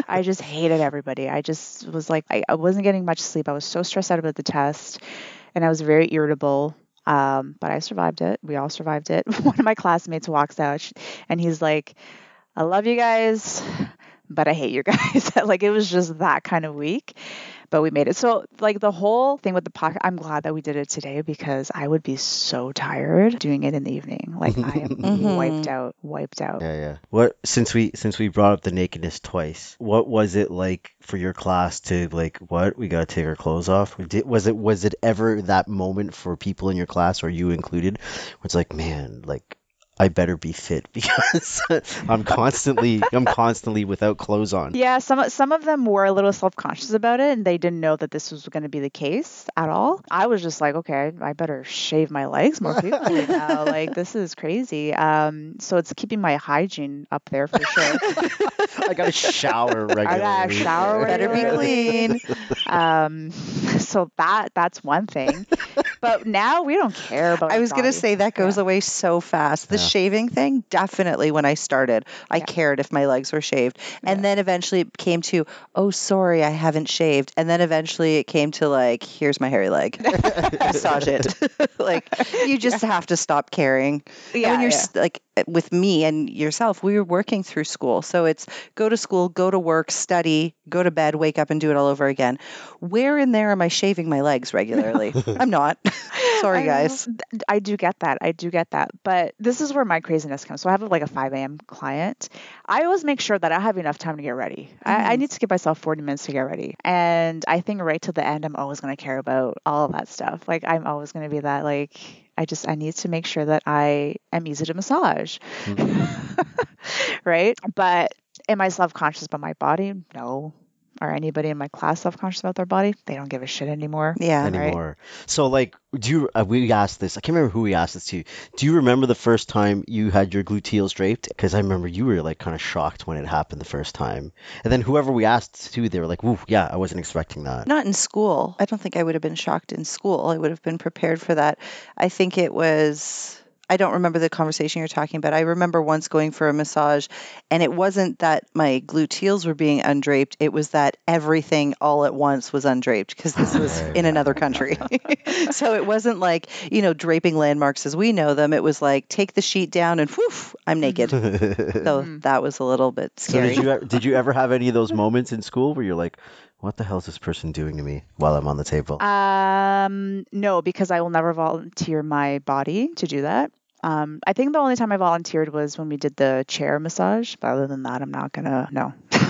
I just hated everybody. I just was like I, I wasn't getting much sleep. I was so stressed out about the test and I was very irritable. Um, but I survived it. We all survived it. [LAUGHS] One of my classmates walks out and he's like, I love you guys, but I hate you guys. [LAUGHS] like it was just that kind of week but we made it. So like the whole thing with the pocket, I'm glad that we did it today because I would be so tired doing it in the evening. Like I am [LAUGHS] Mhm. wiped out, wiped out. Yeah, yeah. What since we since we brought up the nakedness twice, what was it like for your class to like what we gotta take our clothes off? Did, was it was it ever that moment for people in your class or you included, where it's like, man, like I better be fit [LAUGHS] because I'm constantly I'm constantly without clothes on. Yeah, some some of them were a little self-conscious about it and they didn't know that this was going to be the case at all. I was just like, okay, I better shave my legs more [LAUGHS] frequently now. Like this is crazy. Um, so it's keeping my hygiene up there for sure. [LAUGHS] I gotta shower regularly. I gotta shower Better be clean. Um, so that that's one thing. But now we don't care about. I was going to say that goes Yeah. away so fast. The Yeah. shaving thing, definitely when I started, I Yeah. cared if my legs were shaved. And Yeah. then eventually it came to, oh, sorry, I haven't shaved. And then eventually it came to, like, here's my hairy leg. [LAUGHS] Massage it. [LAUGHS] like, you just have to stop caring. And Yeah, when you're yeah. s- like with me and yourself, we were working through school. So it's go to school, go to work, study, go to bed, wake up and do it all over again. Where in there am I shaving my legs regularly? [LAUGHS] I'm not. [LAUGHS] Sorry, guys. Th- I do get that. I do get that. But this is where my craziness comes. So I have like a 5 a.m. client. I always make sure that I have enough time to get ready. I, I Mhm. need to give myself 40 minutes to get ready. And I think right till the end, I'm always going to care about all of that stuff. Like, I'm always going to be that, like, I just, I need to make sure that I am easy to massage. [LAUGHS] right? But am I self conscious about my body? No. Are anybody in my class self conscious about their body? They don't give a shit anymore. Yeah. Any- anymore. So like, do you? Uh, we asked this. I can't remember who we asked this to. Do you remember the first time you had your gluteals draped? Because I remember you were like kind of shocked when it happened the first time, and then whoever we asked to, they were like, "Woo, yeah, I wasn't expecting that." Not in school. I don't think I would have been shocked in school. I would have been prepared for that. I think it was. I don't remember the conversation you're talking about. I remember once going for a massage, and it wasn't that my gluteals were being undraped. It was that everything all at once was undraped because this was in another country. [LAUGHS] so it wasn't like, you know, draping landmarks as we know them. It was like, take the sheet down and whew, I'm naked. [LAUGHS] So Mhm. that was a little bit scary. So scary. did you did you ever have any of those moments in school where you're like, "What the hell is this person doing to me while I'm on the table?" Um, no, because I will never volunteer my body to do that. Um, I think the only time I volunteered was when we did the chair massage. But other than that, I'm not gonna. No. [LAUGHS]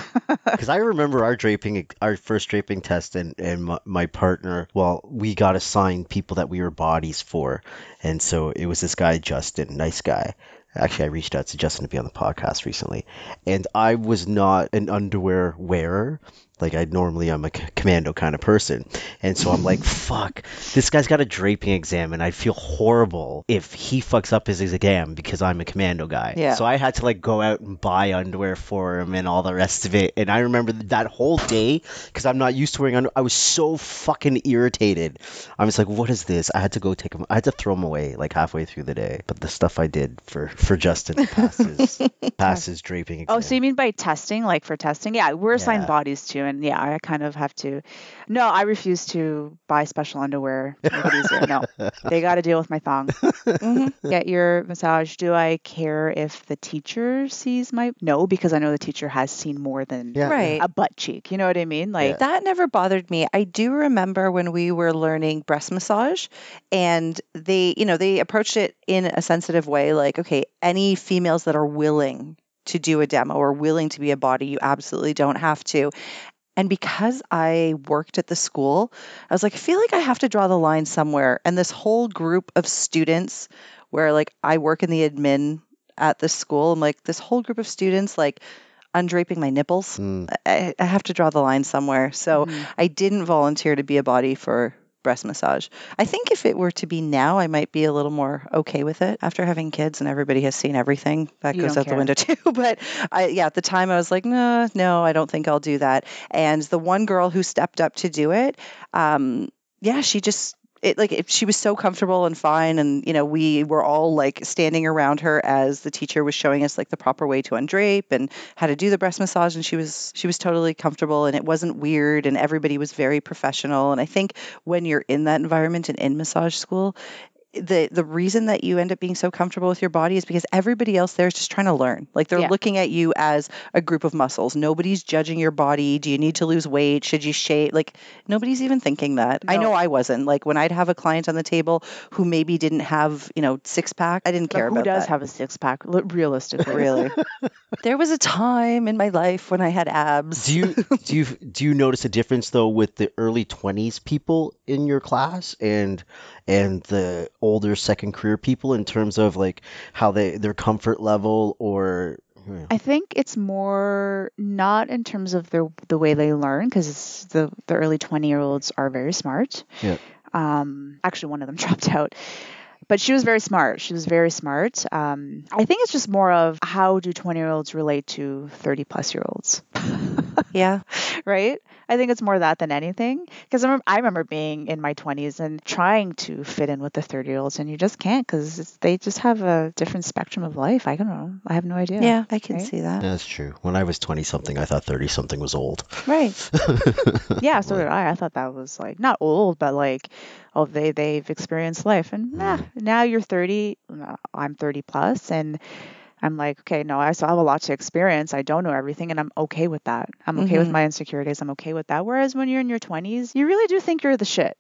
Because I remember our draping, our first draping test, and and my, my partner. Well, we got assigned people that we were bodies for, and so it was this guy Justin, nice guy. Actually, I reached out to Justin to be on the podcast recently, and I was not an underwear wearer. Like I normally, I'm a c- commando kind of person, and so I'm like, [LAUGHS] "Fuck, this guy's got a draping exam, and I'd feel horrible if he fucks up his exam because I'm a commando guy." Yeah. So I had to like go out and buy underwear for him and all the rest of it. And I remember that whole day because I'm not used to wearing underwear. I was so fucking irritated. I was like, "What is this?" I had to go take him. I had to throw him away like halfway through the day. But the stuff I did for for Justin passes [LAUGHS] passes draping exam. Oh, so you mean by testing, like for testing? Yeah, we're assigned Yeah. bodies too, and yeah, I kind of have to. No, I refuse to buy special underwear. to Make it easier. No, they got to deal with my thong. Mhm. [LAUGHS] Get your massage. Do I care if the teacher sees my? No, because I know the teacher has seen more than Yeah. Right. a butt cheek. You know what I mean? Like, That never bothered me. I do remember when we were learning breast massage and they, you know, they approached it in a sensitive way like, okay, any females that are willing to do a demo or willing to be a body, you absolutely don't have to. And because I worked at the school, I was like, I feel like I have to draw the line somewhere. And this whole group of students, where like I work in the admin at the school, I'm like, this whole group of students, like undraping my nipples, Mm. I, I have to draw the line somewhere. So Mhm. I didn't volunteer to be a body for breast massage. I think if it were to be now, I might be a little more okay with it. After having kids and everybody has seen everything, that You goes out the window [LAUGHS] too. But I, yeah, at the time I was like, no, no, I don't think I'll do that. And the one girl who stepped up to do it, um, yeah, she just it like if she was so comfortable and fine and you know we were all like standing around her as the teacher was showing us like the proper way to undrape and how to do the breast massage and she was she was totally comfortable and it wasn't weird and everybody was very professional. And I think when you're in that environment and in massage school the the reason that you end up being so comfortable with your body is because everybody else there is just trying to learn. Like they're Yeah. looking at you as a group of muscles. Nobody's judging your body. Do you need to lose weight? Should you shave? Like nobody's even thinking that. I know I wasn't. Like when I'd have a client on the table who maybe didn't have, you know, six pack, I didn't But care who about Who does that. have a six pack? li- Realistically, [LAUGHS] really. [LAUGHS] there was a time in my life when I had abs. Do you [LAUGHS] do you do you notice a difference though with the early 20s people in your class and and the older second career people in terms of like how they their comfort level or I think it's more not in terms of the the way they learn because the the early twenty year olds are very smart. Yeah. Um, actually, one of them [LAUGHS] dropped out, but she was very smart. She was very smart. Um, I think it's just more of how do twenty year olds relate to thirty plus year olds. [LAUGHS] yeah. right? I think it's more that than anything. Because I remember, I remember being in my 20s and trying to fit in with the 30 year olds, and you just can't because they just have a different spectrum of life. I don't know. I have no idea. Yeah, I can Right? see that. that's true when i was 20 something i thought 30 something was old Right. [LAUGHS] Yeah, so did I. I thought that was like not old, but like, oh, they they've experienced life, and nah, now you're 30. uh, I'm 30 plus, and I'm like, okay, no, I still have a lot to experience. I don't know everything, and I'm okay with that. I'm okay with Mhm. my insecurities. I'm okay with that. Whereas when you're in your 20s, you really do think you're the shit,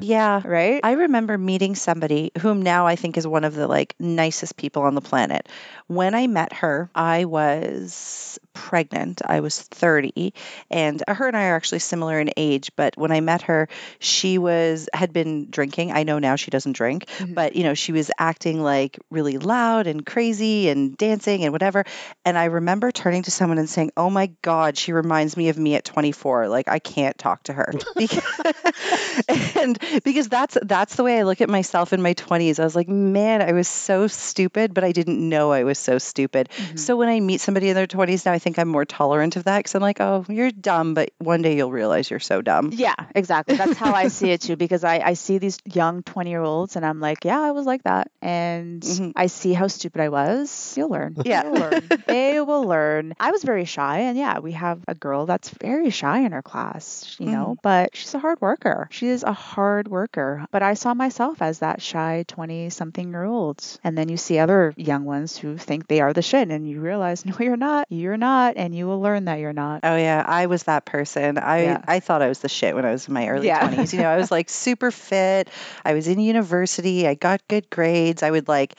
Yeah. [LAUGHS] right? I remember meeting somebody whom now I think is one of the like nicest people on the planet. When I met her, I was pregnant. I was 30 and her and I are actually similar in age, but when I met her, she was had been drinking. I know now she doesn't drink, Mhm. but you know, she was acting like really loud and crazy and dancing and whatever. And I remember turning to someone and saying, "Oh my god, she reminds me of me at 24. Like I can't talk to her." [LAUGHS] [LAUGHS] And because that's that's the way I look at myself in my 20s. I was like, "Man, I was so stupid, but I didn't know I was so stupid." Mhm. So when I meet somebody in their 20s now, I think I'm more tolerant of that because I'm like, "Oh, you're dumb, but one day you'll realize you're so dumb." Yeah, exactly. That's how I see it too, because I, I see these young 20 year olds and I'm like, yeah, I was like that. And Mhm. I see how stupid I was. You'll learn. [LAUGHS] Yeah. You'll learn. they will learn. I was very shy. And yeah, we have a girl that's very shy in her class, you know, mm. but she's a hard worker. She is a hard worker. But I saw myself as that shy 20 something year old. And then you see other young ones who think they are the shit and you realize, no, you're not. You're not. And you will learn that you're not. Oh yeah, I was that person. I Yeah. I thought I was the shit when I was in my early Yeah. 20s. You know, I was like super fit. I was in university. I got good grades. I would like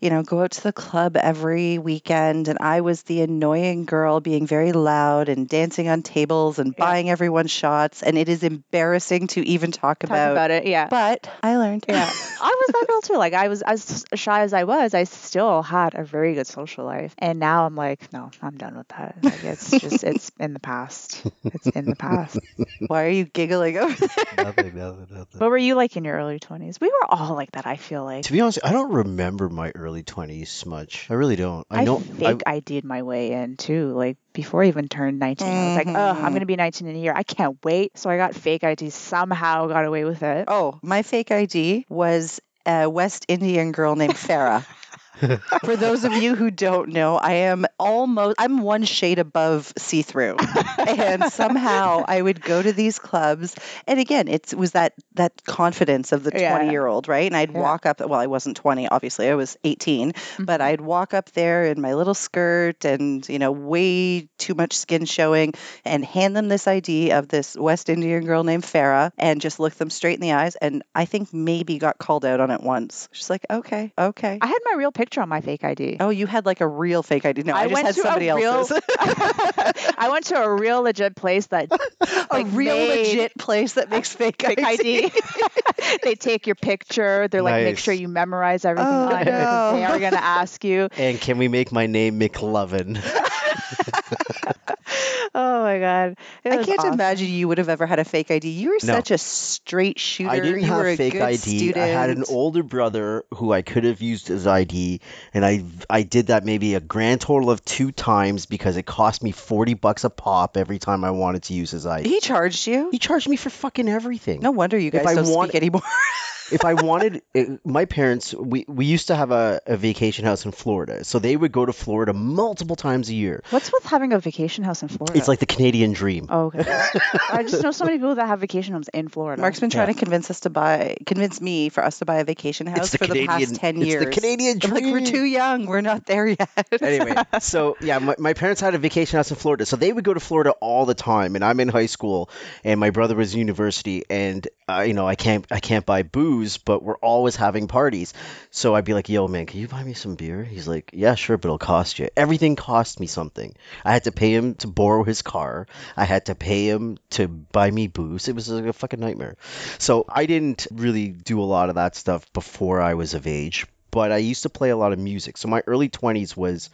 you know, go out to the club every weekend and I was the annoying girl being very loud and dancing on tables and Yeah. buying everyone shots and it is embarrassing to even talk, Talk about, about it. Yeah. but I learned. Yeah, [LAUGHS] I was that girl too. Like I was as shy as I was, I still had a very good social life. And now I'm like, no, I'm done with that. Like it's [LAUGHS] just it's in the past. It's in the past. [LAUGHS] Why are you giggling over there? nothing, nothing, nothing. What were you like in your early 20s? We were all like that. I feel like. To be honest, I don't remember my early 20s much. I really don't. I I know. fake ID'd my way in too. Like before I even turned 19, I was like, oh, I'm Mhm. gonna be 19 in a year. I can't wait. So I got fake ID. Somehow got away with it. Oh, my fake ID was a West Indian girl named Farah. [LAUGHS] For those of you who don't know, I am almost I'm one shade above see-through. and somehow I would go to these clubs and again, it was that that confidence of the Yeah. 20-year-old, right? And I'd Yeah. walk up well, I wasn't 20 obviously. I was 18, but mm-hmm. I'd walk up there in my little skirt and, you know, way too much skin showing and hand them this ID of this West Indian girl named Farah and just look them straight in the eyes and I think maybe got called out on it once. She's like, "Okay, okay." I had my real picture on my fake ID. Oh, you had like a real fake ID. No, I, I just had to a somebody real- else's. [LAUGHS] I went to a real legit place that [LAUGHS] a like, real made legit place that makes fake, fake ID. [LAUGHS] they take your picture. They're like, make sure you memorize everything Oh, on it. 'cause They are going to ask you. and can we make my name McLovin? Oh my god, It I can't awesome. imagine you would have ever had a fake ID. You were No. such a straight shooter. I didn't you have were a fake ID. Student. I had an older brother who I could have used as ID, and I I did that maybe a grand total of two times because it cost me forty bucks a pop every time I wanted to use his ID. He charged you. He charged me for fucking everything. No wonder you guys I don't want- speak anymore. [LAUGHS] if I wanted, it, my parents, we, we used to have a, a vacation house in Florida. So they would go to Florida multiple times a year. What's with having a vacation house in Florida? It's like the Canadian dream. Oh, okay. I just know so many people that have vacation homes in Florida. Mark's been Yeah. trying to convince us to buy, convince me for us to buy a vacation house the for the past ten years. it's years. the Canadian I'm dream. like, we're too young. We're not there yet. anyway, so yeah, my, my parents had a vacation house in Florida, so they would go to Florida all the time. And I'm in high school, and my brother was in university, and uh, you know I can't I can't buy booze, but we're always having parties. So I'd be like, "Yo, man, can you buy me some beer?" He's like, "Yeah, sure, but it'll cost you." Everything cost me something. I had to pay him to borrow his car. I had to pay him to buy me booze. It was like a fucking nightmare. So I didn't really do a lot of that stuff before I was of age. But I used to play a lot of music. So my early 20s was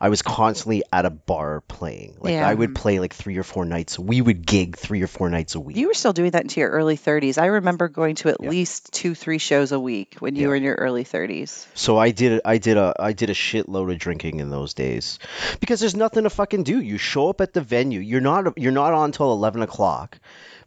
I was constantly at a bar playing. Like Yeah. I would play like three or four nights. We would gig three or four nights a week. You were still doing that into your early 30s. I remember going to at Yeah. least two, three shows a week when you Yeah. were in your early 30s. So I did I did a I did a shitload of drinking in those days because there's nothing to fucking do. You show up at the venue. You're not you're not on till eleven o'clock,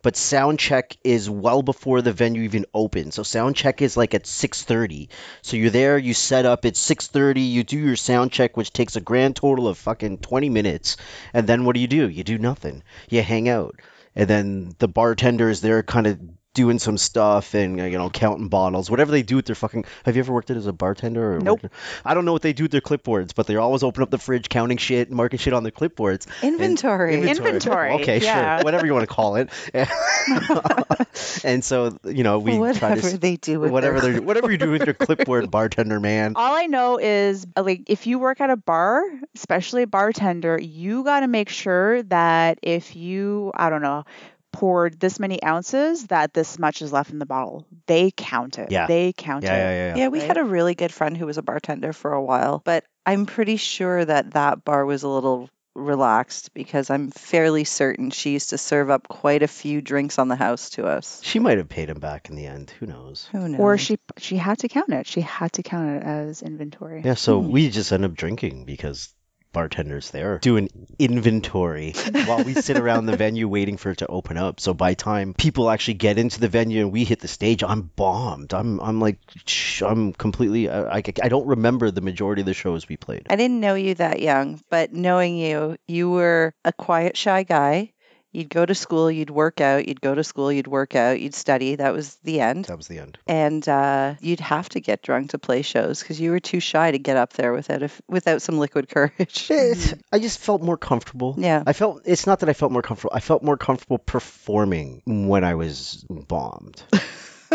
but sound check is well before the venue even opens. So sound check is like at six thirty. So you're there. You set up six thirty. You do your sound check, which takes a grand total of fucking twenty minutes. And then what do you do? You do nothing. You hang out. And then the bartender is there, kind of doing some stuff and uh, you know counting bottles, whatever they do with their fucking. Have you ever worked it as a bartender? Or Nope. I don't know what they do with their clipboards, but they always open up the fridge, counting shit, marking shit on their clipboards. And- Inventory. Inventory, Okay, yeah. sure, [LAUGHS] whatever you want to call it. [LAUGHS] and so you know we try to they do with whatever they're whatever you do with your clipboard, [LAUGHS] bartender man. All I know is uh, like if you work at a bar, especially a bartender, you got to make sure that if you, I don't know, poured this many ounces, that this much is left in the bottle. They count it. Yeah. They count Yeah, it. yeah, yeah. yeah. Yeah, we right? had a really good friend who was a bartender for a while, but I'm pretty sure that that bar was a little relaxed because I'm fairly certain she used to serve up quite a few drinks on the house to us. She might have paid him back in the end. Who knows? Who knows? Or she she had to count it. She had to count it as inventory. Yeah, so Hmm. we just end up drinking because bartenders there doing inventory while we sit around the venue waiting for it to open up. So by time people actually get into the venue and we hit the stage, I'm bombed. I'm I'm like sh- I'm completely I, I, I don't remember the majority of the shows we played. I didn't know you that young, but knowing you, you were a quiet, shy guy. You'd go to school, you'd work out, you'd go to school, you'd work out, you'd study. That was the end. That was the end. And uh, you'd have to get drunk to play shows because you were too shy to get up there without a, f- without some liquid [LAUGHS] courage. It's, I just felt more comfortable. Yeah. I felt it's not that I felt more comfortable. I felt more comfortable performing when I was bombed. [LAUGHS]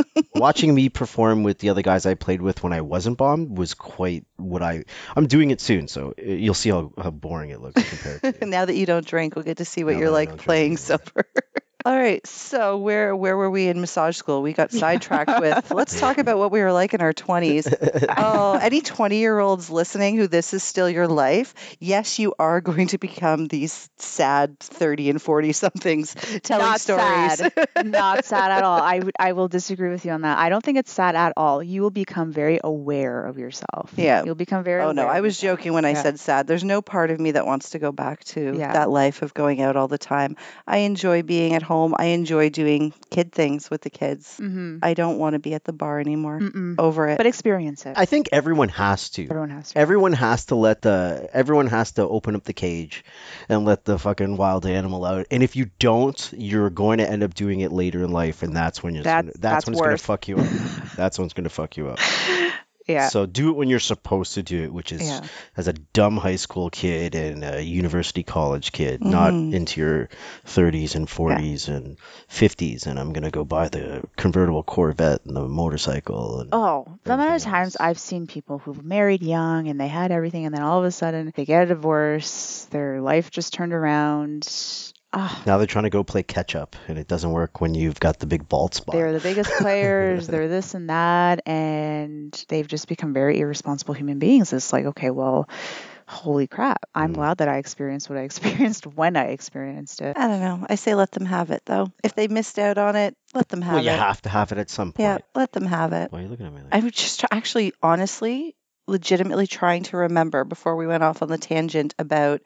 [LAUGHS] Watching me perform with the other guys I played with when I wasn't bombed was quite what I. I'm doing it soon, so uh, you'll see how, how boring it looks compared to. [LAUGHS] now that you don't drink, we'll get to see what Now you're like playing sober. [LAUGHS] All right, so where where were we in massage school? We got sidetracked with. [LAUGHS] Let's talk about what we were like in our 20s. Oh, [LAUGHS] any 20 year olds listening who this is still your life? Yes, you are going to become these sad 30 and 40 somethings telling Not stories. sad. Not sad at all. I I will disagree with you on that. I don't think it's sad at all. You will become very aware of yourself. Yeah. You'll become very Oh no, I was yourself. joking when I Yeah. said sad. There's no part of me that wants to go back to Yeah. that life of going out all the time. I enjoy being at home. I enjoy doing kid things with the kids. Mhm. I don't want to be at the bar anymore. Mm-mm. Over it. But experience it. I think everyone has to. Everyone has to. Everyone has to let the everyone has to open up the cage and let the fucking wild animal out. And if you don't, you're going to end up doing it later in life, and that's when you're That's- gonna, that's, that's when it's gonna fuck you up. [LAUGHS] that's when it's going to fuck you up. Yeah. So do it when you're supposed to do it, which is Yeah. as a dumb high school kid and a university college kid, not Mhm. into your 30s and 40s and 50s. And I'm gonna go buy the convertible Corvette and the motorcycle. And Oh, the amount of times. I've seen people who've married young and they had everything, and then all of a sudden they get a divorce, their life just turned around. Ah, now they're trying to go play catch up, and it doesn't work when you've got the big bald spot. they're the biggest [LAUGHS] players, they're this and that, and they've just become very irresponsible human beings. It's like, okay, well, holy crap. I'm Mm. glad that I experienced what I [LAUGHS] experienced when I experienced it. I don't know. I say let them have it though. If they missed out on it, let them have it. well, you it. have to have it at some point. yeah, let them have it. Why are you looking at me like I'm just actually, honestly, legitimately trying to remember before we went off on the tangent about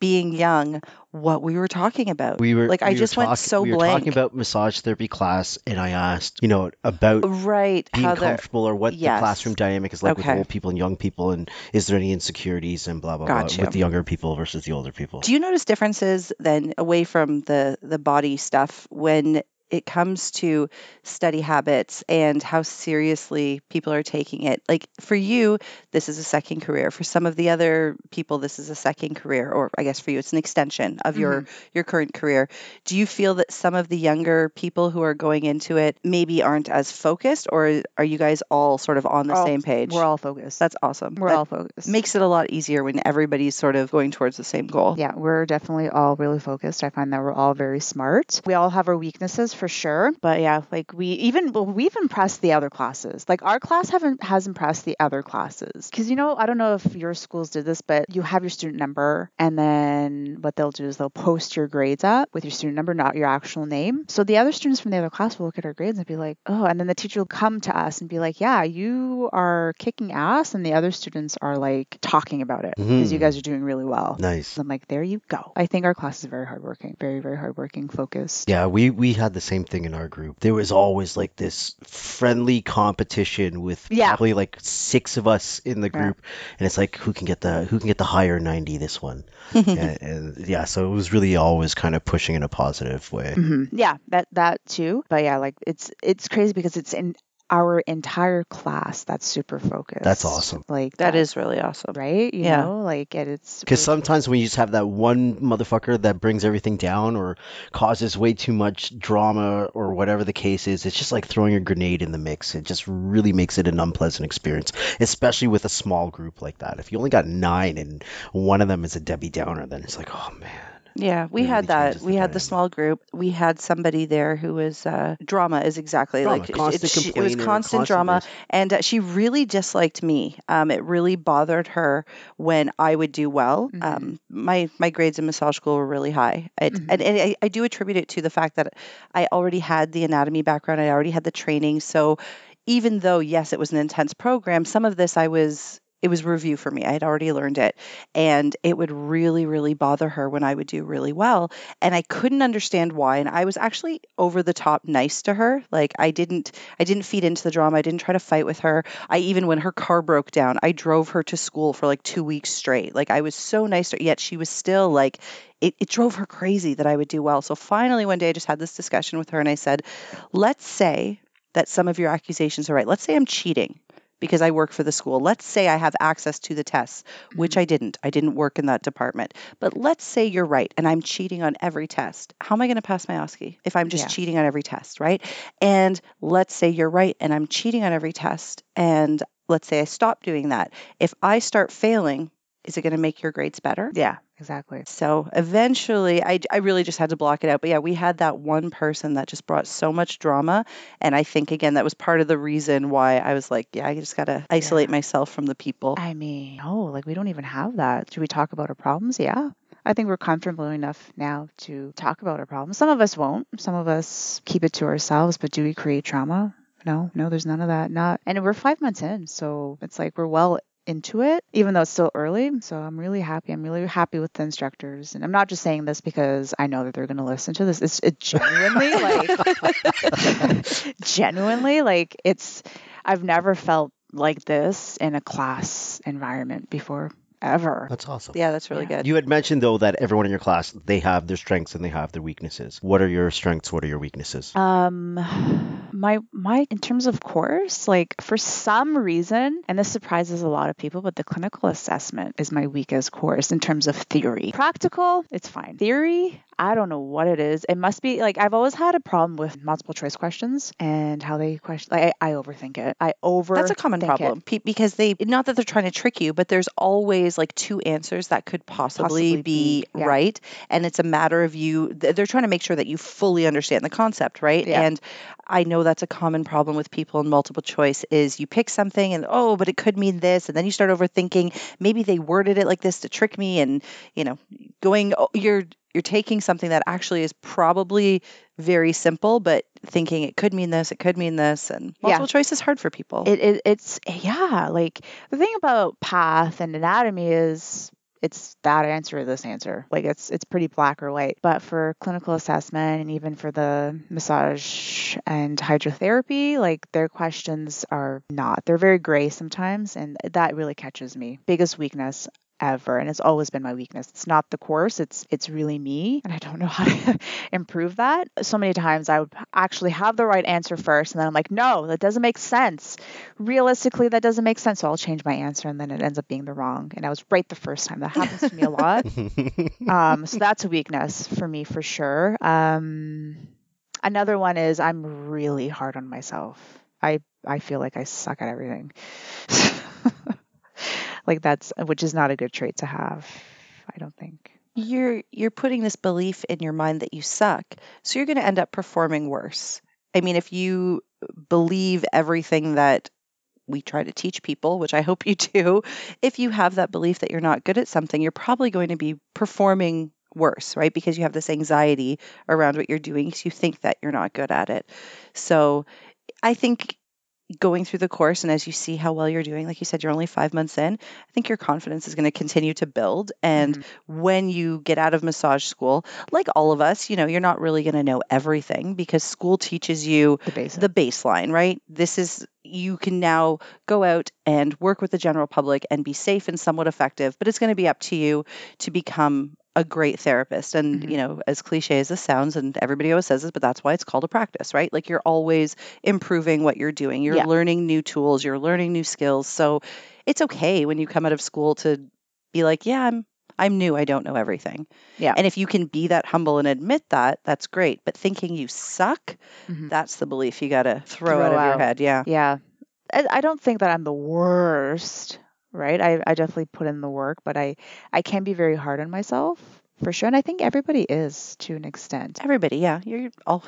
being young what we were talking about. we were like I we were just went talk- so we were blank. talking about massage therapy class, and I asked, you know, about right being how comfortable or what Yes. the classroom dynamic is like Okay. with old people and young people and is there any insecurities and blah blah blah with the younger people versus the older people Do you notice differences then away from the the body stuff when it comes to study habits and how seriously people are taking it? Like for you, this is a second career. For some of the other people, this is a second career, or I guess for you, it's an extension of your mm-hmm. your current career. Do you feel that some of the younger people who are going into it maybe aren't as focused, or are you guys all sort of on the All- same page? We're all focused. That's awesome. we're That all focused. makes it a lot easier when everybody's sort of going towards the same goal. Yeah, we're definitely all really focused. I find that we're all very smart. We all have our weaknesses for sure, but yeah, like we even we've impressed the other classes. Like our class haven't has impressed the other classes because you know I don't know if your schools did this, but you have your student number, and then what they'll do is they'll post your grades up with your student number, not your actual name. So the other students from the other class will look at our grades and be like, oh, and then the teacher will come to us and be like, yeah, you are kicking ass, and the other students are like talking about it because you Mhm. guys are doing really well. nice I'm like, there you go. I think our class is very hardworking, very, very hardworking, focused. yeah we we had the same thing in our group. There was always like this friendly competition with Yeah. probably like six of us in the Yeah. group, and it's like who can get the who can get the higher 90 this one. [LAUGHS] and, and yeah, so it was really always kind of pushing in a positive way. hmm Yeah, that that too. But yeah, like it's it's crazy because it's in our entire class that's super focused. That's awesome. Like That is really awesome. right. You Yeah. know, like and it's Because sometimes when you just have that one motherfucker that brings everything down or causes way too much drama or whatever the case is, it's just like throwing a grenade in the mix. It just really makes it an unpleasant experience, especially with a small group like that. If you only got nine and one of them is a Debbie Downer, then it's like, oh man. Yeah, we It had that. We had the small group. We had somebody there who was uh, drama is exactly Drama, like constant she- it was constant constant drama, this. and uh, she really disliked me. Um, it really bothered her when I would do well. Mhm. Um, my my grades in massage school were really high, it, Mhm. and, and I, I do attribute it to the fact that I already had the anatomy background. I already had the training, so even though yes, it was an intense program, some of this I was it was review for me. I had already learned it, and it would really really bother her when I would do really well, and I couldn't understand why. And I was actually over the top nice to her. Like I didn't I didn't feed into the drama. I didn't try to fight with her. I even when her car broke down, I drove her to school for like 2 weeks straight. Like I was so nice to her, yet she was still like it, it drove her crazy that I would do well. So finally one day I just had this discussion with her and I said, "Let's say that some of your accusations are right. Let's say I'm cheating." Because I work for the school. Let's say I have access to the tests, which mm-hmm. I didn't. I didn't work in that department. But let's say you're right and I'm cheating on every test. How am I going to pass my OSCE if I'm just Yeah. cheating on every test, right? And let's say you're right and I'm cheating on every test. And let's say I stop doing that. If I start failing, is it going to make your grades better? yeah, exactly. So eventually, I, I really just had to block it out. But yeah, we had that one person that just brought so much drama. And I think, again, that was part of the reason why I was like, yeah, I just got to isolate Yeah. myself from the people. I mean, no, like we don't even have that. Should we talk about our problems? Yeah. I think we're comfortable enough now to talk about our problems. Some of us won't. Some of us keep it to ourselves, but do we create trauma? No, no, there's none of that. Not and we're five months in, so it's like we're well into it, even though it's still early. So I'm really happy. I'm really happy with the instructors. And I'm not just saying this because I know that they're gonna listen to this. It's it genuinely [LAUGHS] like [LAUGHS] genuinely like it's I've never felt like this in a class environment before ever. That's awesome. Yeah, that's really Yeah. good. You had mentioned though that everyone in your class they have their strengths and they have their weaknesses. What are your strengths? What are your weaknesses? Um my my in terms of course, like for some reason, and this surprises a lot of people, but the clinical assessment is my weakest course in terms of theory. Practical, it's fine. Theory, I don't know what it is. It must be like I've always had a problem with multiple choice questions and how they question. Like I, I overthink it. I over. That's a common problem Pe- because they not that they're trying to trick you, but there's always like two answers that could possibly, Possibly be, be, yeah. right, and it's a matter of you. They're trying to make sure that you fully understand the concept, right? Yeah. And I know that's a common problem with people in multiple choice is you pick something and oh, but it could mean this, and then you start overthinking. Maybe they worded it like this to trick me, and you know, going oh, you're you're taking something that actually is probably very simple, but thinking it could mean this, it could mean this, and Yeah. multiple choice is hard for people. It, it it's yeah, like the thing about path and anatomy is it's that answer or this answer. Like it's it's pretty black or white. But for clinical assessment and even for the massage and hydrotherapy, like their questions are not. They're very gray sometimes and that really catches me. Biggest weakness ever and it's always been my weakness. It's not the course it's it's really me and i don't know how to [LAUGHS] improve that. So many times i would actually have the right answer first and then i'm like no that doesn't make sense. Realistically that doesn't make sense. So i'll change my answer and then it ends up being the wrong and i was right the first time. That happens to me a lot. [LAUGHS] Um, so that's a weakness for me for sure. Um, another one is i'm really hard on myself. I i feel like i suck at everything [LAUGHS] like that's which is not a good trait to have i don't think. You're you're putting this belief in your mind that you suck so you're going to end up performing worse. I mean if you believe everything that we try to teach people which i hope you [LAUGHS] do if you have that belief that you're not good at something you're probably going to be performing worse right? Because you have this anxiety around what you're doing because you think that you're not good at it. So i think going through the course and as you see how well you're doing, like you said, you're only five months in, I think your confidence is going to continue to build. And Mhm. when you get out of massage school, like all of us, you know, you're not really going to know everything because school teaches you The the baseline, right? This is you can now go out and work with the general public and be safe and somewhat effective, but it's going to be up to you to become a great therapist. And, Mhm. you know, as cliche as this sounds, and everybody always says this, but that's why it's called a practice, right? Like you're always improving what you're doing. You're Yeah. learning new tools, you're learning new skills. So it's okay when you come out of school to be like, yeah, I'm I'm new, I don't know everything. Yeah. And if you can be that humble and admit that, that's great. But thinking you suck, Mhm. that's the belief you got to throw, Throw out of out. your head. Yeah. Yeah. I, I don't think that I'm the worst, right? I, I definitely put in the work, but I, I can be very hard on myself for sure. And I think everybody is to an extent. Everybody, yeah. You're all.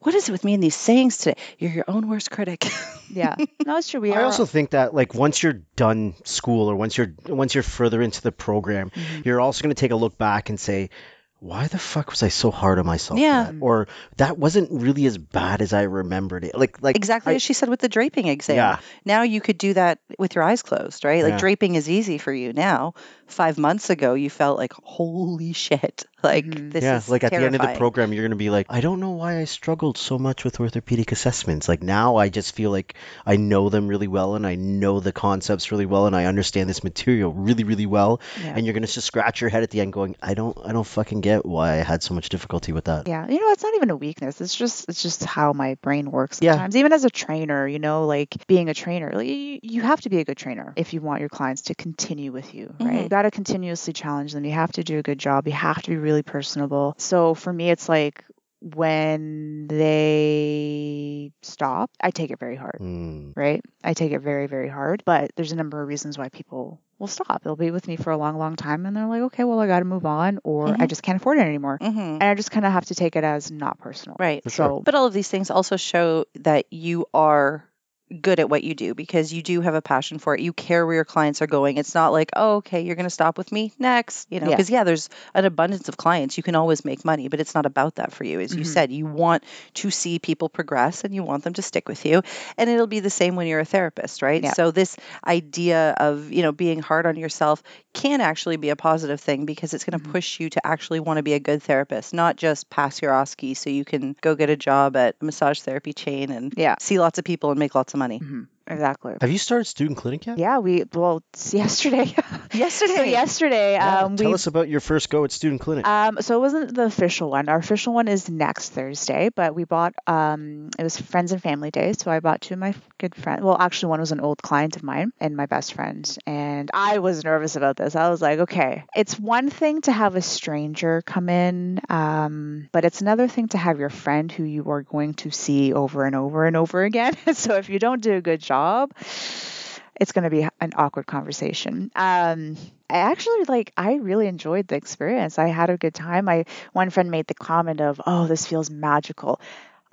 What is it with me and these sayings today? You're your own worst critic. [LAUGHS] Yeah. No, it's true. We I are. also think that like once you're done school or once you're once you're further into the program, Mhm. you're also going to take a look back and say, why the fuck was I so hard on myself? Yeah. that?" Or that wasn't really as bad as I remembered it. Like like exactly I- as she said with the draping exam. Yeah. Now you could do that with your eyes closed, right? Like Yeah. draping is easy for you now. Five months ago, you felt like, holy shit. Like, Mhm. this yeah, is like at the end of the program, you're going to be like, I don't know why I struggled so much with orthopedic assessments. Like now, I just feel like I know them really well and I know the concepts really well and I understand this material really, really well. Yeah. And you're going to just scratch your head at the end, going, I don't, I don't fucking get why I had so much difficulty with that. Yeah, you know, it's not even a weakness. It's just it's just how my brain works Yeah. sometimes. Even as a trainer, you know, like being a trainer, like you, you have to be a good trainer if you want your clients to continue with you, right? Mhm. You got to continuously challenge them. You have to do a good job. You have to be really personable. So for me, it's like when they stop, I take it very hard. Mm. Right? I take it very, very hard. But there's a number of reasons why people will stop. They'll be with me for a long, long time and they're like, okay, well, I got to move on or I Mhm. just can't afford it anymore. hmm And I just kind of have to take it as not personal. Right. For sure. So, But all of these things also show that you are good at what you do because you do have a passion for it. You care where your clients are going. It's not like, oh, okay, you're going to stop with me next. You know, because yeah. there's an abundance of clients. You can always make money, but it's not about that for you. As you Mhm. said, you want to see people progress and you want them to stick with you. And it'll be the same when you're a therapist, right? Yeah. So this idea of, you know, being hard on yourself can actually be a positive thing because it's going to Mhm. push you to actually want to be a good therapist, not just pass your OSCE so you can go get a job at a massage therapy chain and yeah. see lots of people and make lots of money. hmm Exactly. Have you started student clinic yet? Yeah, we well it's yesterday. [LAUGHS] Yesterday. so yesterday, Yeah, um, Tell we us about your first go at student clinic. um, so it wasn't the official one. Our official one is next Thursday, but we bought um, it was friends and family day, so I bought two of my good friends. Well, actually, one was an old client of mine and my best friend, and I was nervous about this. I was like, okay, it's one thing to have a stranger come in, um, but it's another thing to have your friend who you are going to see over and over and over again. [LAUGHS] so if you don't do a good job, it's going to be an awkward conversation. Um, I actually like I really enjoyed the experience. I had a good time. I one friend made the comment of, "Oh, this feels magical."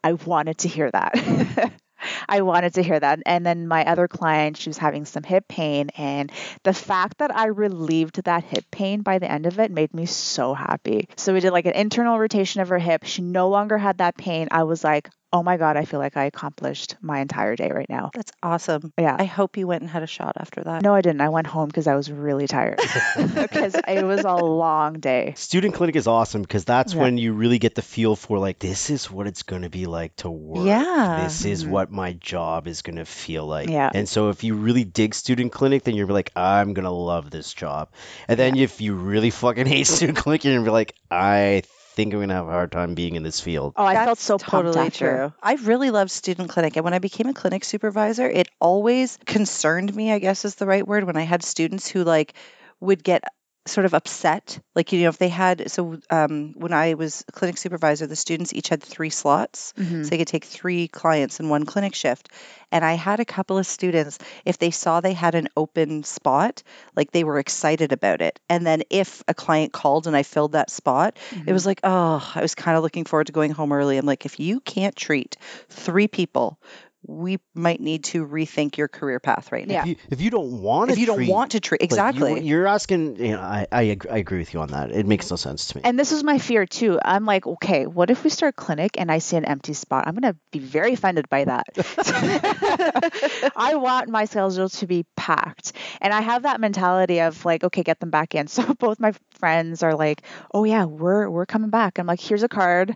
I wanted to hear that. [LAUGHS] I wanted to hear that. And then my other client, she was having some hip pain and the fact that I relieved that hip pain by the end of it made me so happy. So we did like an internal rotation of her hip. She no longer had that pain. I was like, "Oh my god, I feel like I accomplished my entire day right now." That's awesome. Yeah. I hope you went and had a shot after that. No, I didn't. I went home because I was really tired [LAUGHS] because it was a long day. Student clinic is awesome because that's Yeah. when you really get the feel for like this is what it's going to be like to work. Yeah. This is Mhm. what my job is going to feel like. Yeah. And so if you really dig student clinic, then you're like, I'm going to love this job. And then if you really fucking hate [LAUGHS] student clinic, you're going to be like, I think I'm going to have a hard time being in this field. Oh, I felt That's so pumped totally after. true. I really loved student clinic, and when I became a clinic supervisor, it always concerned me. I guess is the right word. When I had students who like would get sort of upset, like you know, if they had so um, when I was clinic supervisor, the students each had three slots, Mhm. so they could take three clients in one clinic shift. And I had a couple of students, if they saw they had an open spot, like they were excited about it. And then if a client called and I filled that spot, it was like, oh, I was kind of looking forward to going home early. I'm like, if you can't treat three people we might need to rethink your career path right now. Yeah. If you, if you don't want to If you don't want to treat like, you- exactly. you're asking. You know, I, I I agree with you on that. It makes no sense to me. And this is my fear too. I'm like, okay, what if we start clinic and I see an empty spot? I'm gonna be very offended by that. [LAUGHS] [LAUGHS] I want my schedule to be packed. And I have that mentality of like, okay, get them back in. [LAUGHS] So both my friends are like, oh yeah, we're we're coming back. I'm like, here's a card.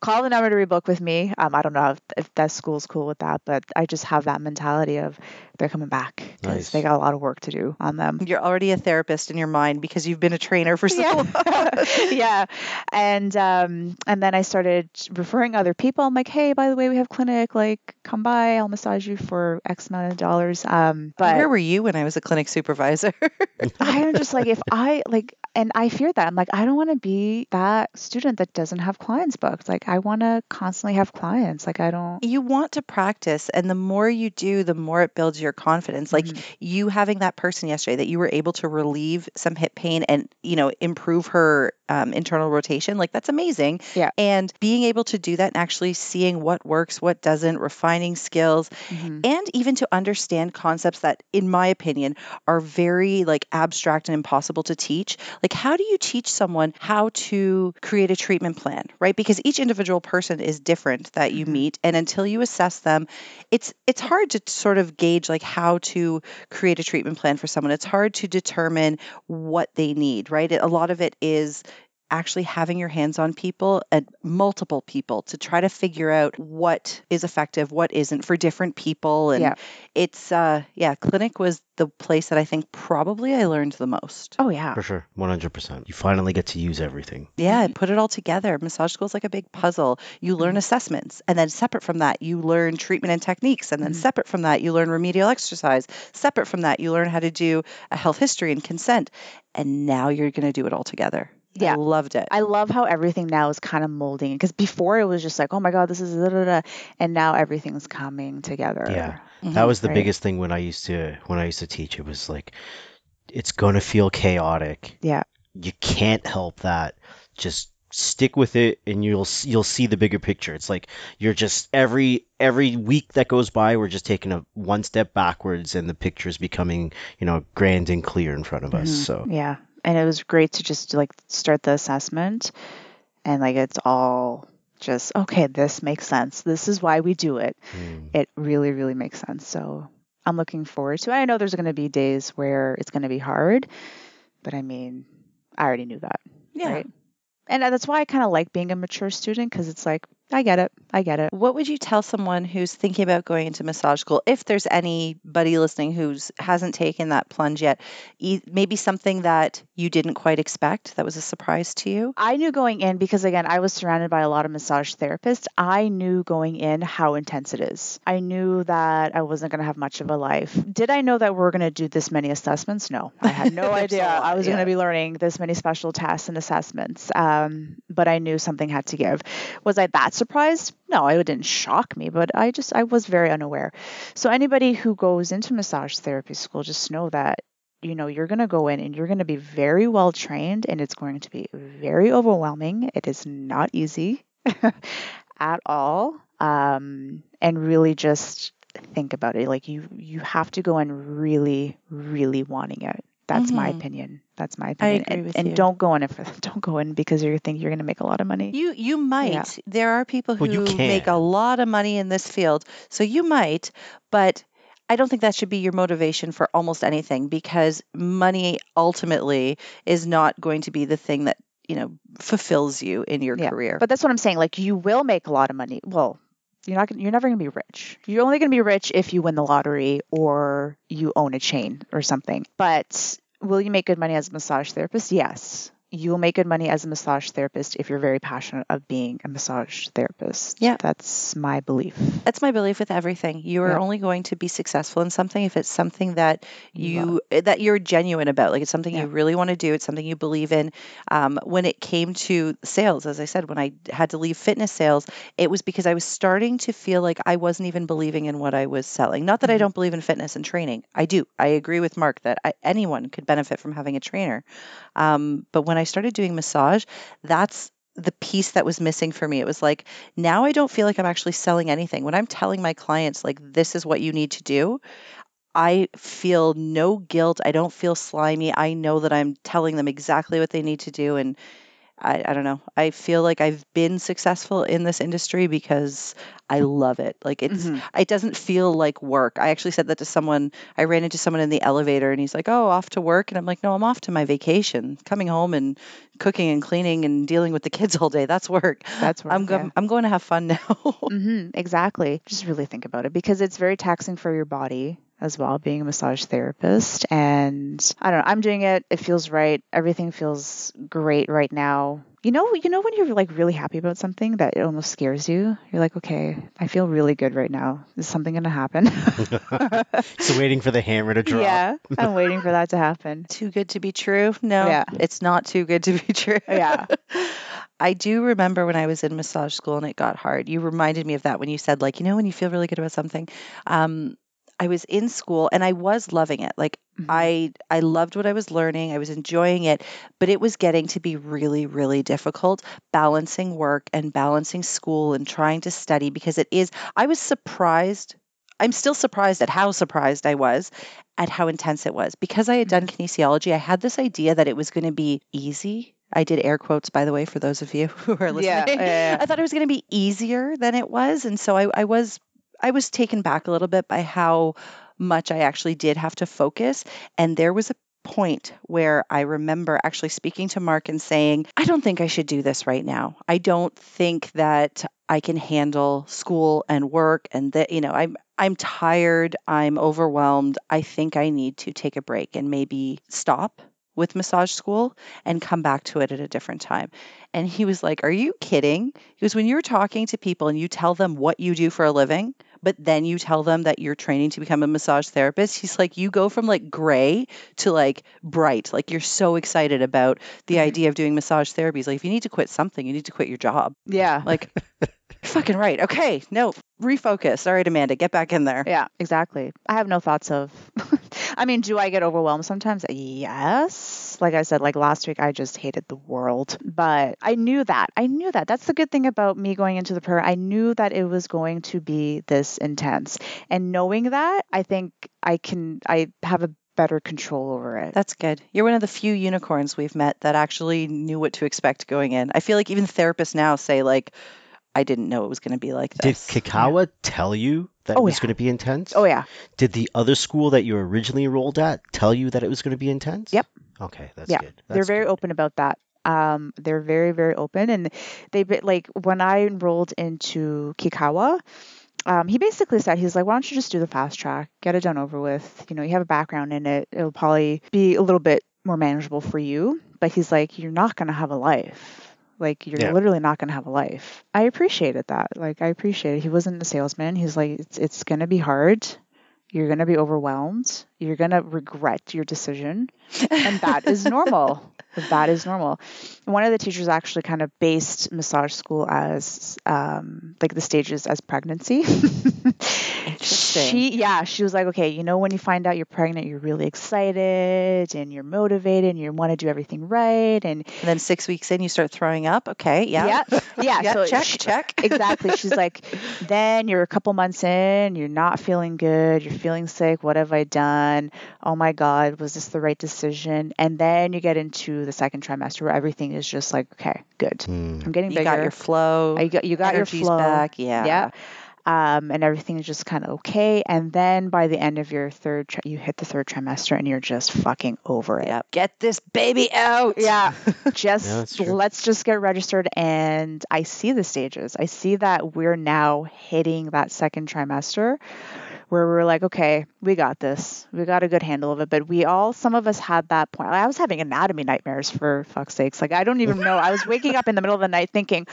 Call the number to rebook with me. Um, I don't know if, if that school's cool with that, but I just have that mentality of they're coming back because Nice. they got a lot of work to do on them. You're already a therapist in your mind because you've been a trainer for so long. [LAUGHS] yeah. And um and then I started referring other people. I'm like, hey, by the way, we have clinic. Like, come by. I'll massage you for X amount of dollars. Um, but Where were you when I was a clinic supervisor? I'm just like, if I like, and I fear that I'm like, I don't want to be that student that doesn't have clients booked. Like, I want to constantly have clients. Like, I don't. you want to practice, and the more you do, the more it builds your confidence. Like Mhm. you having that person yesterday that you were able to relieve some hip pain and you know improve her um, internal rotation. Like that's amazing. Yeah. And being able to do that and actually seeing what works, what doesn't, refining skills, Mhm. and even to understand concepts that in my opinion are very like abstract and impossible to teach like how do you teach someone how to create a treatment plan right because each individual person is different that you Mhm. meet and until you assess them it's it's hard to sort of gauge like how to create a treatment plan for someone it's hard to determine what they need right a lot of it is actually having your hands on people and multiple people to try to figure out what is effective what isn't for different people and Yeah. it's uh yeah clinic was the place that i think probably i learned the most Oh yeah. For sure, 100%. You finally get to use everything. yeah put it all together massage school is like a big puzzle you learn assessments and then separate from that you learn treatment and techniques and then Mhm. separate from that you learn remedial exercise separate from that you learn how to do a health history and consent and now you're going to do it all together Yeah. i loved it I love how everything now is kind of molding because before it was just like, oh my god, this is da, da, da, and now everything's coming together. Yeah. Mhm. That was the Right. biggest thing when I used to when I used to teach. It was like it's going to feel chaotic. Yeah. You can't help that. Just stick with it and you'll you'll see the bigger picture. It's like you're just every every week that goes by we're just taking a one step backwards and the picture is becoming, you know, grand and clear in front of us. Mhm. So Yeah. And it was great to just like start the assessment and like it's all just okay, this makes sense. This is why we do it. mm, It really, really makes sense. So I'm looking forward to it. I know there's going to be days where it's going to be hard, but I mean, I already knew that. yeah Right. And that's why I kind of like being a mature student because it's like, I get it. I get it. What would you tell someone who's thinking about going into massage school? If there's anybody listening who's hasn't taken that plunge yet, e- maybe something that you didn't quite expect that was a surprise to you. I knew going in because again, I was surrounded by a lot of massage therapists. I knew going in how intense it is. I knew that I wasn't going to have much of a life. Did I know that we are going to do this many assessments? No, I had no [LAUGHS] idea. I was going to be learning this many special tests and assessments. Um, but I knew something had to give. Was I that surprised? No, it didn't shock me, but I just I was very unaware. So anybody who goes into massage therapy school, just know that you know you're going to go in and you're going to be very well trained and it's going to be very overwhelming it is not easy [LAUGHS] at all um, and really just think about it like you you have to go in really really wanting it that's my Mhm. opinion that's my opinion agree and, with and you. don't go in it for [LAUGHS] don't go in because you think you're going to make a lot of money You you might. There are people who Well, make a lot of money in this field, so you might, but I don't think that should be your motivation for almost anything because money ultimately is not going to be the thing that you know fulfills you in your Yeah, career. But that's what I'm saying. Like you will make a lot of money. Well, you're not. Gonna, you're never going to be rich. You're only going to be rich if you win the lottery or you own a chain or something. But will you make good money as a massage therapist? Yes. You will make good money as a massage therapist if you're very passionate of being a massage therapist. Yeah. That's my belief. That's my belief with everything. You are Yeah. only going to be successful in something if it's something that You you that you're genuine about. Like it's something Yeah. you really want to do. It's something you believe in. Um, when it came to sales, as I said, when I had to leave fitness sales, it was because I was starting to feel like I wasn't even believing in what I was selling. Not that I Mhm. don't believe in fitness and training. I do. I agree with Mark that I, anyone could benefit from having a trainer. Um, but when I started doing massage, that's the piece that was missing for me. It was like, now I don't feel like I'm actually selling anything. When I'm telling my clients, like, this is what you need to do, I feel no guilt. I don't feel slimy. I know that I'm telling them exactly what they need to do. And I, I don't know. I feel like I've been successful in this industry because I love it. Like it's Mhm. it doesn't feel like work. I actually said that to someone. I ran into someone in the elevator and he's like, "Oh, off to work." And I'm like, "No, I'm off to my vacation. Coming home and cooking and cleaning and dealing with the kids [LAUGHS] all day. That's work. That's work. I'm go- I'm going to have fun now." [LAUGHS] hmm exactly. Just really think about it because it's very taxing for your body as well, being a massage therapist. And I don't know, I'm doing it. It feels right. Everything feels great right now. You know, you know when you're like really happy about something that it almost scares you. You're like, okay, I feel really good right now. Is something going to happen? [LAUGHS] So waiting for the hammer to drop. yeah, I'm waiting for that to happen. [LAUGHS] too good to be true. No, Yeah. it's not too good to be true. [LAUGHS] Yeah. I do remember when I was in massage school and it got hard. You reminded me of that when you said, like, you know, when you feel really good about something. Um, I was in school and I was loving it. Like Mhm. I I loved what I was learning. I was enjoying it, but it was getting to be really really difficult balancing work and balancing school and trying to study because it is I was surprised. I'm still surprised at how surprised I was at how intense it was. Because I had done kinesiology, I had this idea that it was going to be easy. I did air quotes by the way for those of you [LAUGHS] who are listening. Yeah, yeah, yeah. I thought it was going to be easier than it was, and so I, I was I was taken back a little bit by how much I actually did have to focus. And there was a point where I remember actually speaking to Mark and saying, I don't think I should do this right now. I don't think that I can handle school and work and that, you know, I'm I'm tired, I'm overwhelmed. I think I need to take a break and maybe stop with massage school and come back to it at a different time. And he was like, Are you kidding? Goes, When you're talking to people and you tell them what you do for a living, but then you tell them that you're training to become a massage therapist, he's like, You go from like gray to like bright. Like you're so excited about the Mhm. idea of doing massage therapy. He's like, If you need to quit something, you need to quit your job. Yeah. Like, fucking right. Okay. No, refocus. All right, Amanda, get back in there. Yeah, exactly. I have no thoughts of. [LAUGHS] I mean, do I get overwhelmed sometimes? Yes. Like I said, like last week, I just hated the world. But I knew that. I knew that. That's the good thing about me going into the prayer. I knew that it was going to be this intense. And knowing that, I think I can, I have a better control over it. That's good. You're one of the few unicorns we've met that actually knew what to expect going in. I feel like even therapists now say like, I didn't know it was going to be like this. Did this. Kikkawa tell you that Oh, it was yeah. going to be intense? oh, yeah. Did the other school that you originally enrolled at tell you that it was going to be intense? Yep. Okay, that's Yeah, good. they're very good. open about that. Um, they're very, very open. And they, like, when I enrolled into Kikkawa, um, he basically said, he's like, why don't you just do the fast track, get it done over with? You know, you have a background in it. It'll probably be a little bit more manageable for you. But he's like, you're not going to have a life. Like, you're Yeah. literally not going to have a life. I appreciated that. Like, I appreciated it. He wasn't a salesman. He's like, it's, it's going to be hard. You're going to be overwhelmed. You're going to regret your decision and that is normal. that is normal. One of the teachers actually kind of based massage school as um, like the stages as pregnancy. Interesting. She, yeah, she was like, okay, you know, when you find out you're pregnant, you're really excited and you're motivated and you want to do everything right. And And then six weeks in, you start throwing up. Okay, yeah, yeah, yeah. [LAUGHS] Yeah, so check, she- check. [LAUGHS] exactly. She's like, then you're a couple months in, you're not feeling good, you're feeling sick. What have I done? Oh my God, was this the right decision? And then you get into the second trimester where everything is just like, okay, good. Hmm. I'm getting You bigger. got your flow. you got, you got your energy's flow. back. Yeah. Yeah. Um, and everything is just kind of okay. And then by the end of your third, tri- you hit the third trimester and you're just fucking over it. Yep. Get this baby out. Yeah, [LAUGHS] Yeah, just that's let's just get registered. And I see the stages. I see that we're now hitting that second trimester where we're like, okay, we got this. We got a good handle of it. But we all, some of us had that point. I was having anatomy nightmares for fuck's sakes. Like, I don't even know. I was waking up in the middle of the night thinking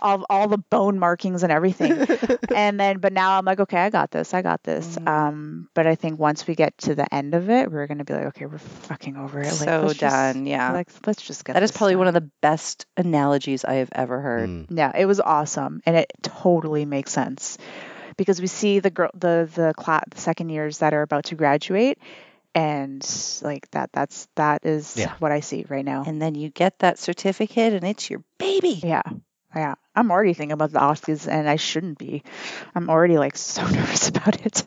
of all the bone markings and everything. [LAUGHS] and then, but now I'm like, okay, I got this. I got this. Mhm. Um, but I think once we get to the end of it, we're going to be like, okay, we're fucking over it. Like, so let's just- done. yeah. like, let's just get that is probably done. one of the best analogies I have ever heard. Hmm. Yeah, it was awesome, and it totally makes sense because we see the girl, the the class, the second years that are about to graduate, and like that that's that is Yeah. what I see right now. And then you get that certificate and it's your baby. Yeah. Yeah. I'm already thinking about the OSCEs and I shouldn't be. I'm already like so [LAUGHS] nervous about it.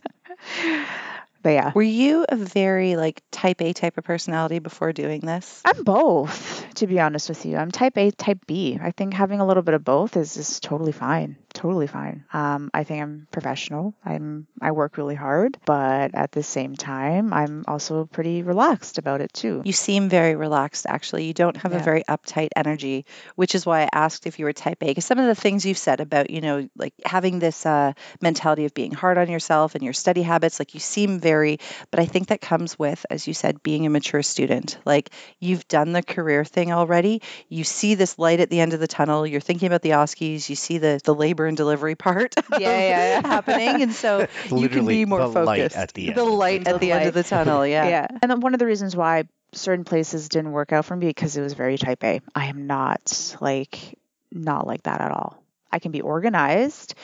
but yeah. Were you a very like type A type of personality before doing this? I'm both, to be honest with you. I'm type A, type B. I think having a little bit of both is is totally fine. Totally fine. Um, I think I'm professional. I'm I work really hard, but at the same time, I'm also pretty relaxed about it too. You seem very relaxed, actually. You don't have a very uptight energy, which is why I asked if you were type A. Because some of the things you've said about, you know, like having this uh, mentality of being hard on yourself and your study habits, like you seem very, but I think that comes with, as you said, being a mature student. Like you've done the career thing already. You see this light at the end of the tunnel. You're thinking about the OSCEs. You see the, the labor and delivery part Yeah, yeah, yeah. [LAUGHS] happening. And so [LAUGHS] you can be more the focused. light at the end. The light at the end of the tunnel. Yeah. [LAUGHS] Yeah. And then one of the reasons why certain places didn't work out for me because it was very type A. I am not like not like that at all. I can be organized.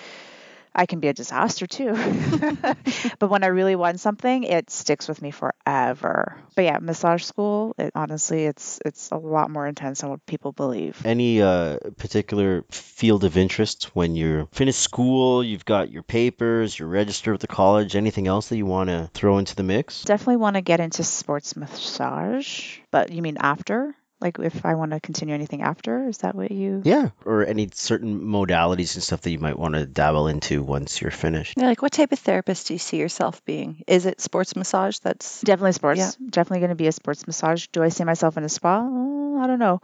I can be a disaster too. [LAUGHS] [LAUGHS] but when I really want something, it sticks with me forever. But yeah, massage school, it, honestly, it's it's a lot more intense than what people believe. Any uh, particular field of interest when you're finished school, you've got your papers, you're registered with the college, anything else that you want to throw into the mix? Definitely want to get into sports massage. But you mean after? Like if I want to continue anything after? Is that what you Yeah, or any certain modalities and stuff that you might want to dabble into once you're finished. Yeah, like what type of therapist do you see yourself being? Is it sports massage? That's Definitely sports. Yeah. Definitely going to be a sports massage. Do I see myself in a spa? Uh, I don't know.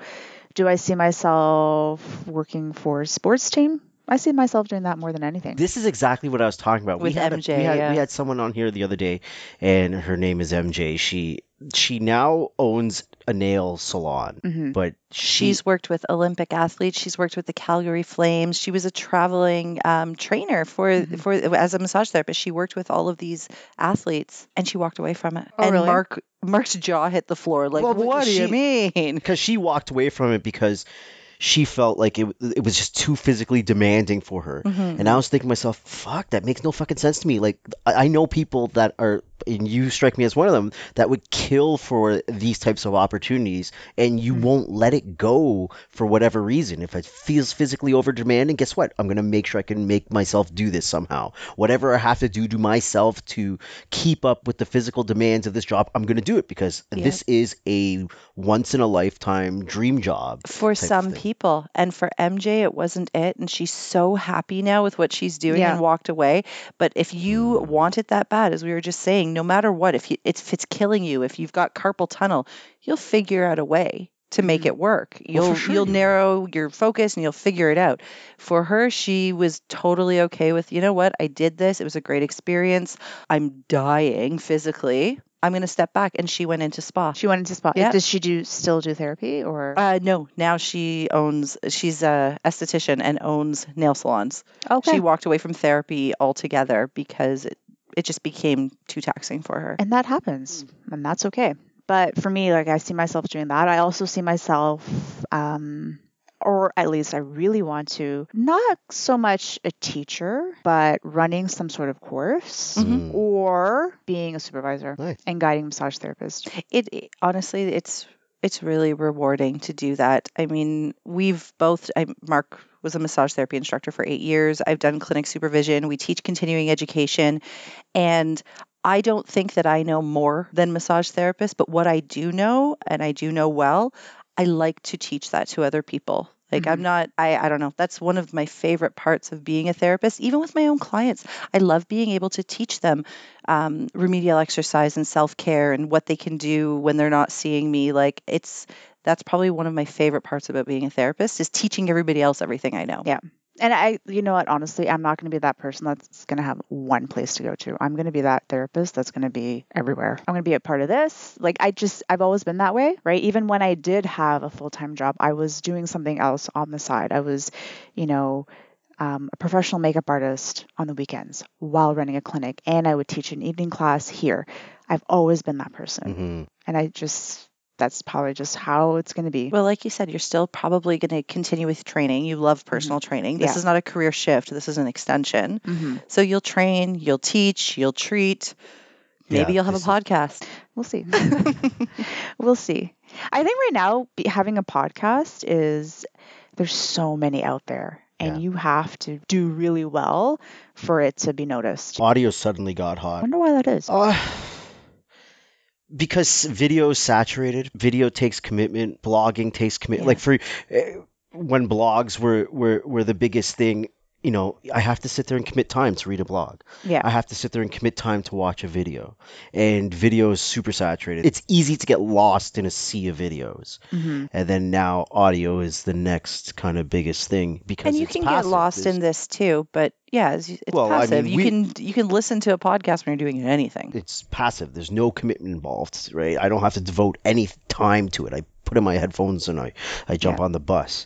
Do I see myself working for a sports team? I see myself doing that more than anything. This is exactly what I was talking about. With we had a- MJ, we, had, yeah. we had someone on here the other day, and her name is MJ. She she now owns a nail salon, Mhm. but she, she's worked with Olympic athletes. She's worked with the Calgary Flames. She was a traveling um, trainer for Mhm. for as a massage therapist. She worked with all of these athletes, and she walked away from it. Oh, and really? Mark Mark's jaw hit the floor. Like, Well, but what do you she- mean? [LAUGHS] because she walked away from it because she felt like it it was just too physically demanding for her. Mhm. And I was thinking to myself, fuck, that makes no fucking sense to me. Like, I, I know people that are, and you strike me as one of them, that would kill for these types of opportunities, and you Mhm. won't let it go for whatever reason. If it feels physically over demanding, guess what? I'm going to make sure I can make myself do this somehow. Whatever I have to do to myself to keep up with the physical demands of this job, I'm going to do it because Yeah. this is a once in a lifetime dream job. for some thing. People. And for MJ it wasn't it. And she's so happy now with what she's doing Yeah. and walked away. But if you want it that bad as we were just saying no matter what if you, it's, if it's killing you if you've got carpal tunnel you'll figure out a way to make Mhm. it work. You'll for sure. you'll you- narrow your focus and you'll figure it out. For her she was totally okay with you know what? I did this. It was a great experience. I'm dying physically I'm going to step back and she went into spa She went into spa. Yeah. Does she do still do therapy or? uh, no, now she owns, she's a esthetician and owns nail salons. okay. She walked away from therapy altogether because it, it just became too taxing for her. and that happens, and that's okay. But for me, like I see myself doing that. I also see myself, um, or at least I really want to, not so much a teacher, but running some sort of course. Mhm. Mm. Or being a supervisor Nice. and guiding massage therapists. It, it- honestly, it's it's really rewarding to do that. I mean, we've both. I, Mark was a massage therapy instructor for eight years. I've done clinic supervision. We teach continuing education, and I don't think that I know more than massage therapists. But what I do know, and I do know well, I like to teach that to other people. Like I'm Mhm. not. I I don't know. That's one of my favorite parts of being a therapist. Even with my own clients, I love being able to teach them um, remedial exercise and self care and what they can do when they're not seeing me. Like it's that's probably one of my favorite parts about being a therapist is teaching everybody else everything I know. Yeah. And I, you know what, honestly, I'm not going to be that person that's going to have one place to go to. I'm going to be that therapist that's going to be everywhere. I'm going to be a part of this. Like, I just, I've always been that way, right? Even when I did have a full time job, I was doing something else on the side. I was, you know, um, a professional makeup artist on the weekends while running a clinic, and I would teach an evening class here. I've always been that person. hmm And I just, that's probably just how it's going to be. Well, like you said, you're still probably going to continue with training. You love personal training. This Yeah. is not a career shift. This is an extension. hmm So you'll train, you'll teach, you'll treat. Maybe Yeah, you'll have a this is- podcast. We'll see. [LAUGHS] [LAUGHS] we'll see. I think right now be, having a podcast is there's so many out there, and Yeah. you have to do really well for it to be noticed. Audio suddenly got hot. I hot. wonder why that is. Uh, because video is saturated. Video takes commitment. Blogging takes commitment. Yeah. Like for uh, when blogs were, were were the biggest thing, you know, I have to sit there and commit time to read a blog. yeah. I have to sit there and commit time to watch a video. And video is super saturated. It's easy to get lost in a sea of videos. hmm And then now audio is the next kind of biggest thing because And you can passive. get lost There's- in this too, but yeah, it's, it's Well, I passive. mean, you we- can you can listen to a podcast when you're doing anything. it's passive. There's no commitment involved, right? I don't have to devote any time to it. I put in my headphones and I, I jump Yeah. on the bus.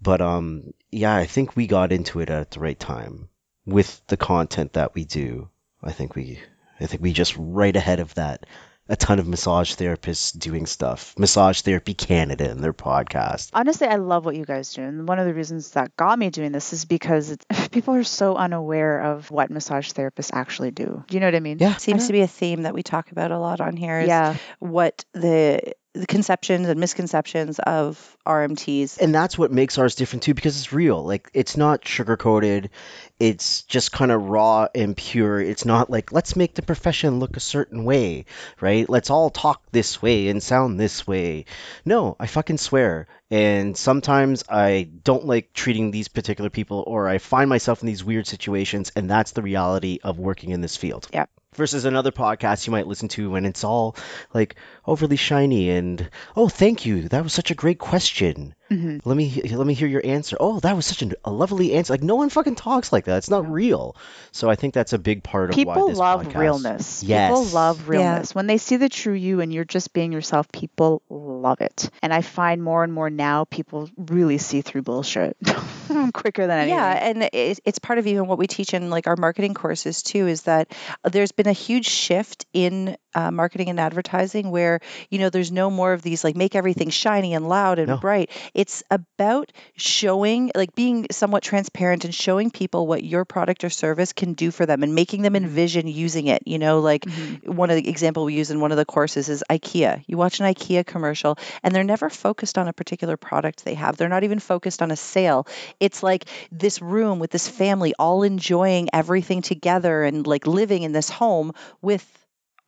But um yeah, I think we got into it at the right time with the content that we do. I think we I think we just right ahead of that a ton of massage therapists doing stuff. Massage Therapy Canada and their podcast. Honestly, I love what you guys do. And one of the reasons that got me doing this is because it's, [LAUGHS] people are so unaware of what massage therapists actually do. Do you know what I mean? Yeah. Seems to be a theme that we talk about a lot on here. Is Yeah. what the the conceptions and misconceptions of RMTs. and that's what makes ours different too because it's real. Like it's not sugar coated it's just kind of raw and pure. It's not like let's make the profession look a certain way right? Let's all talk this way and sound this way. No i fucking swear. And sometimes i don't like treating these particular people or i find myself in these weird situations and that's the reality of working in this field. Yeah. versus another podcast you might listen to when it's all like overly shiny and oh thank you that was such a great question hmm let me let me hear your answer. Oh, that was such an, a lovely answer. Like no one fucking talks like that. It's not real. So I think that's a big part of why People love podcast- realness. People Yes. love Yeah. realness. When they see the true you and you're just being yourself, people love it. And I find more and more now people really see through bullshit [LAUGHS] quicker than anything. Yeah, and it, it's part of even what we teach in like our marketing courses too. Is that there's been a huge shift in uh, marketing and advertising where you know there's no more of these like make everything shiny and loud and No. bright. It's about showing like being somewhat transparent and showing people what your product or service can do for them and making them envision using it. You know, like Mhm. one of the example we use in one of the courses is IKEA. You watch an IKEA commercial and they're never focused on a particular product they have. They're not even focused on a sale. It's like this room with this family all enjoying everything together and like living in this home with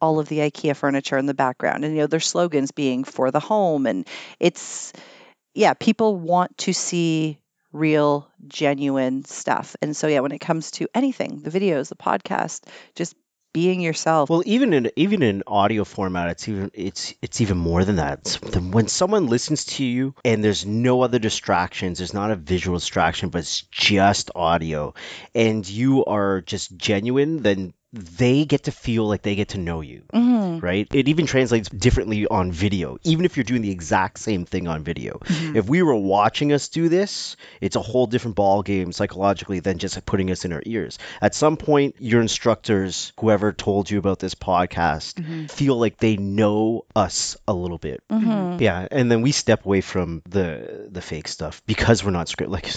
all of the IKEA furniture in the background and you know their slogans being for the home and it's yeah, people want to see real genuine stuff. And so yeah, when it comes to anything, the videos, the podcast, just being yourself. Well, even in even in audio format, it's even it's it's even more than that. When someone listens to you and there's no other distractions, there's not a visual distraction, but it's just audio, and you are just genuine, then they get to feel like they get to know you. Mhm. right? It even translates differently on video, even if you're doing the exact same thing on video. If we were watching us do this, it's a whole different ball game psychologically than just putting us in our ears. At some point, your instructors, whoever told you about this podcast, feel like they know us a little bit. Mhm. Yeah, and then we step away from the the fake stuff because we're not script. Like,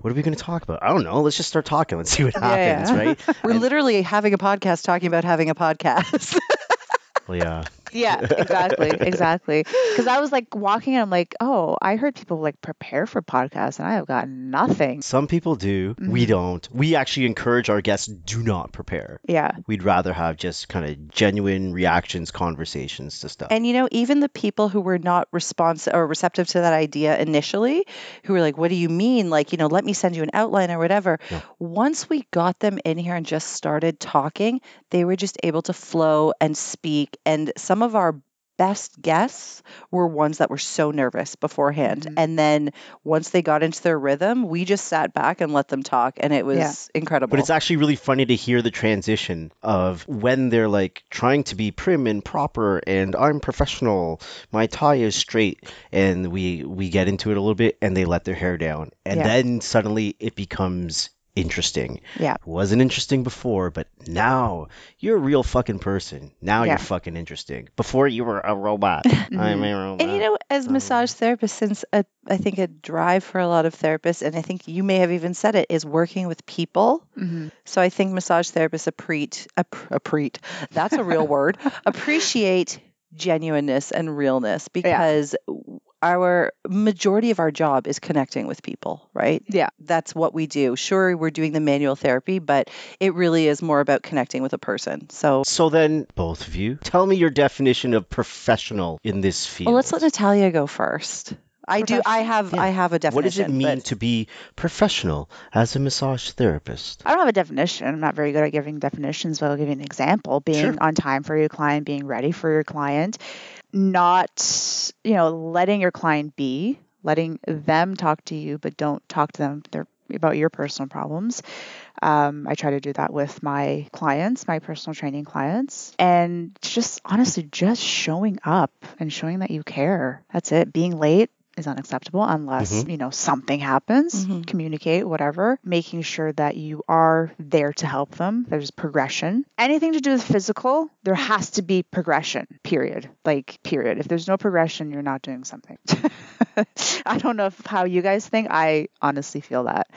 what are we going to talk about? I don't know. Let's just start talking. Let's see what Yeah, happens, yeah. right? [LAUGHS] We're And- literally having a podcast talking about having a podcast. [LAUGHS] yeah. Yeah, exactly, [LAUGHS] exactly. Because I was like walking and I'm like, oh, I heard people like prepare for podcasts and I have got nothing. Some people do. We Mhm. don't. We actually encourage our guests do not prepare. Yeah. We'd rather have just kind of genuine reactions, conversations to stuff. And you know, even the people who were not responsive or receptive to that idea initially, who were like, "What do you mean? Like, you know, let me send you an outline or whatever." Yeah. Once we got them in here and just started talking, they were just able to flow and speak. And some of our best guests were ones that were so nervous beforehand. Mhm. And then once they got into their rhythm, we just sat back and let them talk, and it was Yeah. incredible. but it's actually really funny to hear the transition of when they're like trying to be prim and proper and I'm professional, my tie is straight, and we we get into it a little bit and they let their hair down. And Yeah. then suddenly it becomes interesting. Yeah. Wasn't interesting before, but now you're a real fucking person. Now Yeah. you're fucking interesting. Before you were a robot. [LAUGHS] I'm a robot. And you know, as Um, massage therapists, since a, I think a drive for a lot of therapists, and I think you may have even said it, is working with people. Mhm. So I think massage therapists appreciate, appreciate that's a real [LAUGHS] word, appreciate genuineness and realness because our majority of our job is connecting with people, right? Yeah. That's what we do. Sure, we're doing the manual therapy, but it really is more about connecting with a person. So, So then, both of you, tell me your definition of professional in this field. well, let's let Natalia go first. I do. I have. Yeah. I have a definition. What does it mean but- to be professional as a massage therapist? I don't have a definition. I'm not very good at giving definitions, but I'll give you an example. Being Sure. on time for your client, being ready for your client, not, you know, letting your client be, letting them talk to you, but don't talk to them their, about your personal problems. Um, I try to do that with my clients, my personal training clients, and just honestly, just showing up and showing that you care. That's it. Being late is unacceptable unless Mhm. you know something happens. Mhm. Communicate, whatever. Making sure that you are there to help them. There's progression. Anything to do with physical, there has to be progression. Period. Like period. If there's no progression, you're not doing something. [LAUGHS] I don't know if, how you guys think. I honestly feel that.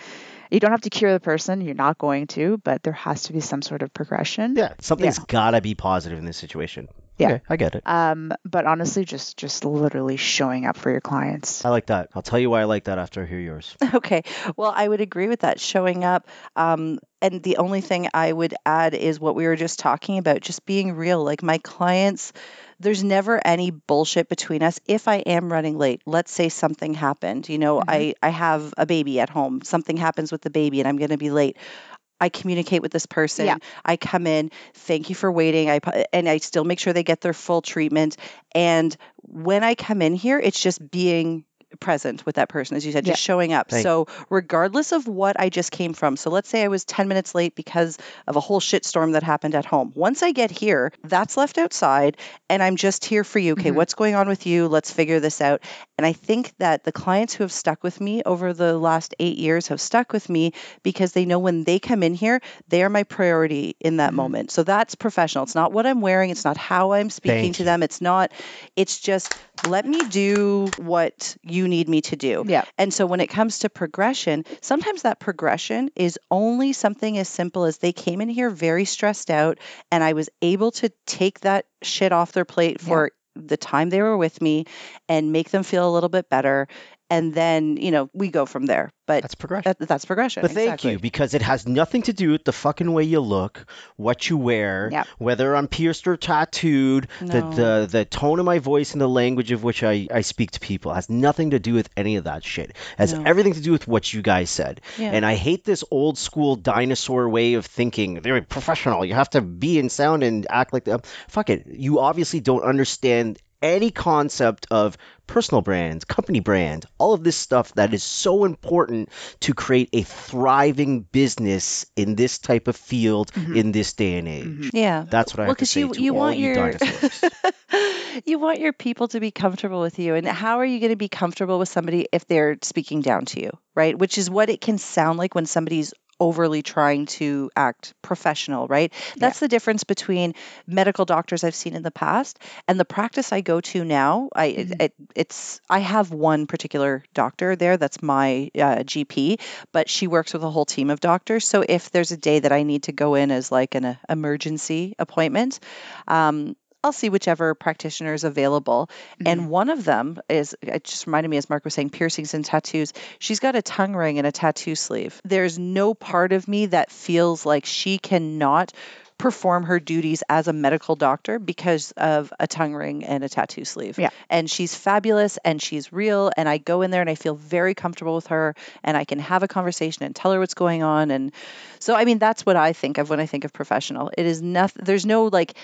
You don't have to cure the person, you're not going to, but there has to be some sort of progression. Yeah, something's gotta be positive in this situation. Yeah. Okay, I get it. Um, but honestly, just just literally showing up for your clients. I like that. I'll tell you why I like that after I hear yours. [LAUGHS] Okay. Well, I would agree with that. Showing up. Um, and the only thing I would add is what we were just talking about, just being real. Like my clients, there's never any bullshit between us. If I am running late, let's say something happened. You know, Mhm. I I have a baby at home. Something happens with the baby, and I'm going to be late. I communicate with this person. Yeah. I come in, thank you for waiting. I and I still make sure they get their full treatment. And when I come in here, it's just being present with that person, as you said, just showing up. Thank- So regardless of what I just came from, so let's say I was 10 minutes late because of a whole shitstorm that happened at home. Once I get here, that's left outside, and I'm just here for you. Okay, Mhm. what's going on with you? Let's figure this out. And I think that the clients who have stuck with me over the last eight years have stuck with me because they know when they come in here, they are my priority in that Mhm. moment. So that's professional. It's not what I'm wearing. It's not how I'm speaking Thank to them. It's not, it's just let me do what you need me to do. Yeah. And so when it comes to progression, sometimes that progression is only something as simple as they came in here very stressed out and I was able to take that shit off their plate Yeah. for the time they were with me and make them feel a little bit better and then, you know, we go from there. But That's progression. that, that's progression. But thank exactly. you, because it has nothing to do with the fucking way you look, what you wear, Yep. whether I'm pierced or tattooed, the, No. the the tone of my voice and the language of which I, I speak to people has nothing to do with any of that shit. It has No. everything to do with what you guys said. Yeah. And I hate this old school dinosaur way of thinking. They're professional. You have to be in sound and act like them. Fuck it. You obviously don't understand any concept of personal brand, company brand, all of this stuff that is so important to create a thriving business in this type of field Mhm. in this day and age. Mhm. yeah. That's what I Well, have to 'cause say you- to you all want you your- dinosaurs. [LAUGHS] you want your people to be comfortable with you. And how are you going to be comfortable with somebody if they're speaking down to you, right? Which is what it can sound like when somebody's overly trying to act professional, right? That's the difference between medical doctors I've seen in the past and the practice I go to now. I it- Mhm. it, it's I have one particular doctor there that's my uh, GP, but she works with a whole team of doctors. So if there's a day that I need to go in as like an uh, emergency appointment, um, I'll see whichever practitioner is available. Mm-hmm. And one of them is, it just reminded me, as Mark was saying, piercings and tattoos. She's got a tongue ring and a tattoo sleeve. There's no part of me that feels like she cannot perform her duties as a medical doctor because of a tongue ring and a tattoo sleeve. Yeah. And she's fabulous and she's real. And I go in there and I feel very comfortable with her and I can have a conversation and tell her what's going on. And so, I mean, that's what I think of when I think of professional. It is nothing, there's no like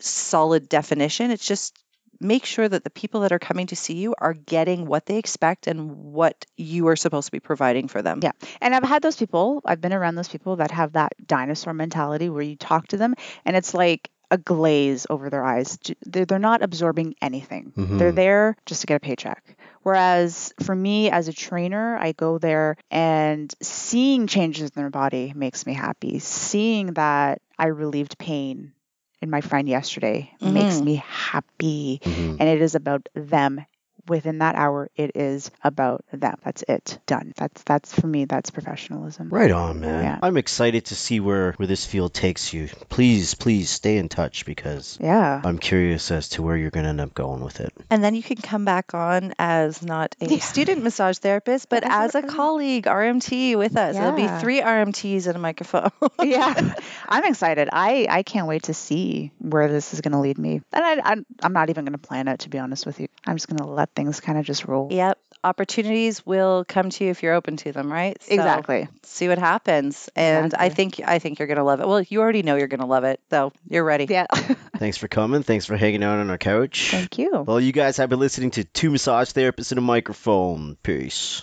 solid definition. It's just make sure that the people that are coming to see you are getting what they expect and what you are supposed to be providing for them. Yeah. And I've had those people, I've been around those people that have that dinosaur mentality where you talk to them and it's like, a glaze over their eyes. They're, they're not absorbing anything. Mhm. They're there just to get a paycheck. Whereas for me as a trainer, I go there and seeing changes in their body makes me happy. Seeing that I relieved pain in my friend yesterday makes Mhm. me happy. Mhm. And it is about them. Within that hour, it is about them. That's it. Done. That's that's for me. That's professionalism. Right on, man. Yeah. I'm excited to see where, where this field takes you. Please, please stay in touch because Yeah. I'm curious as to where you're going to end up going with it. And then you can come back on as not a Yeah. student massage therapist, but As as a- a colleague, RMT with us. It'll be three RMTs and a microphone. [LAUGHS] [LAUGHS] yeah, I'm excited. I I can't wait to see where this is going to lead me. And I, I I'm not even going to plan it to be honest with you. I'm just going to let things kind of just roll. yep. Opportunities will come to you if you're open to them, right? So Exactly. See what happens. And I think I think you're gonna love it. Well, you already know you're gonna love it, so you're ready. Yeah. [LAUGHS] Thanks for coming. Thanks for hanging out on our couch. Thank you. Well, you guys have been listening to Two Massage Therapists and a Microphone. Peace.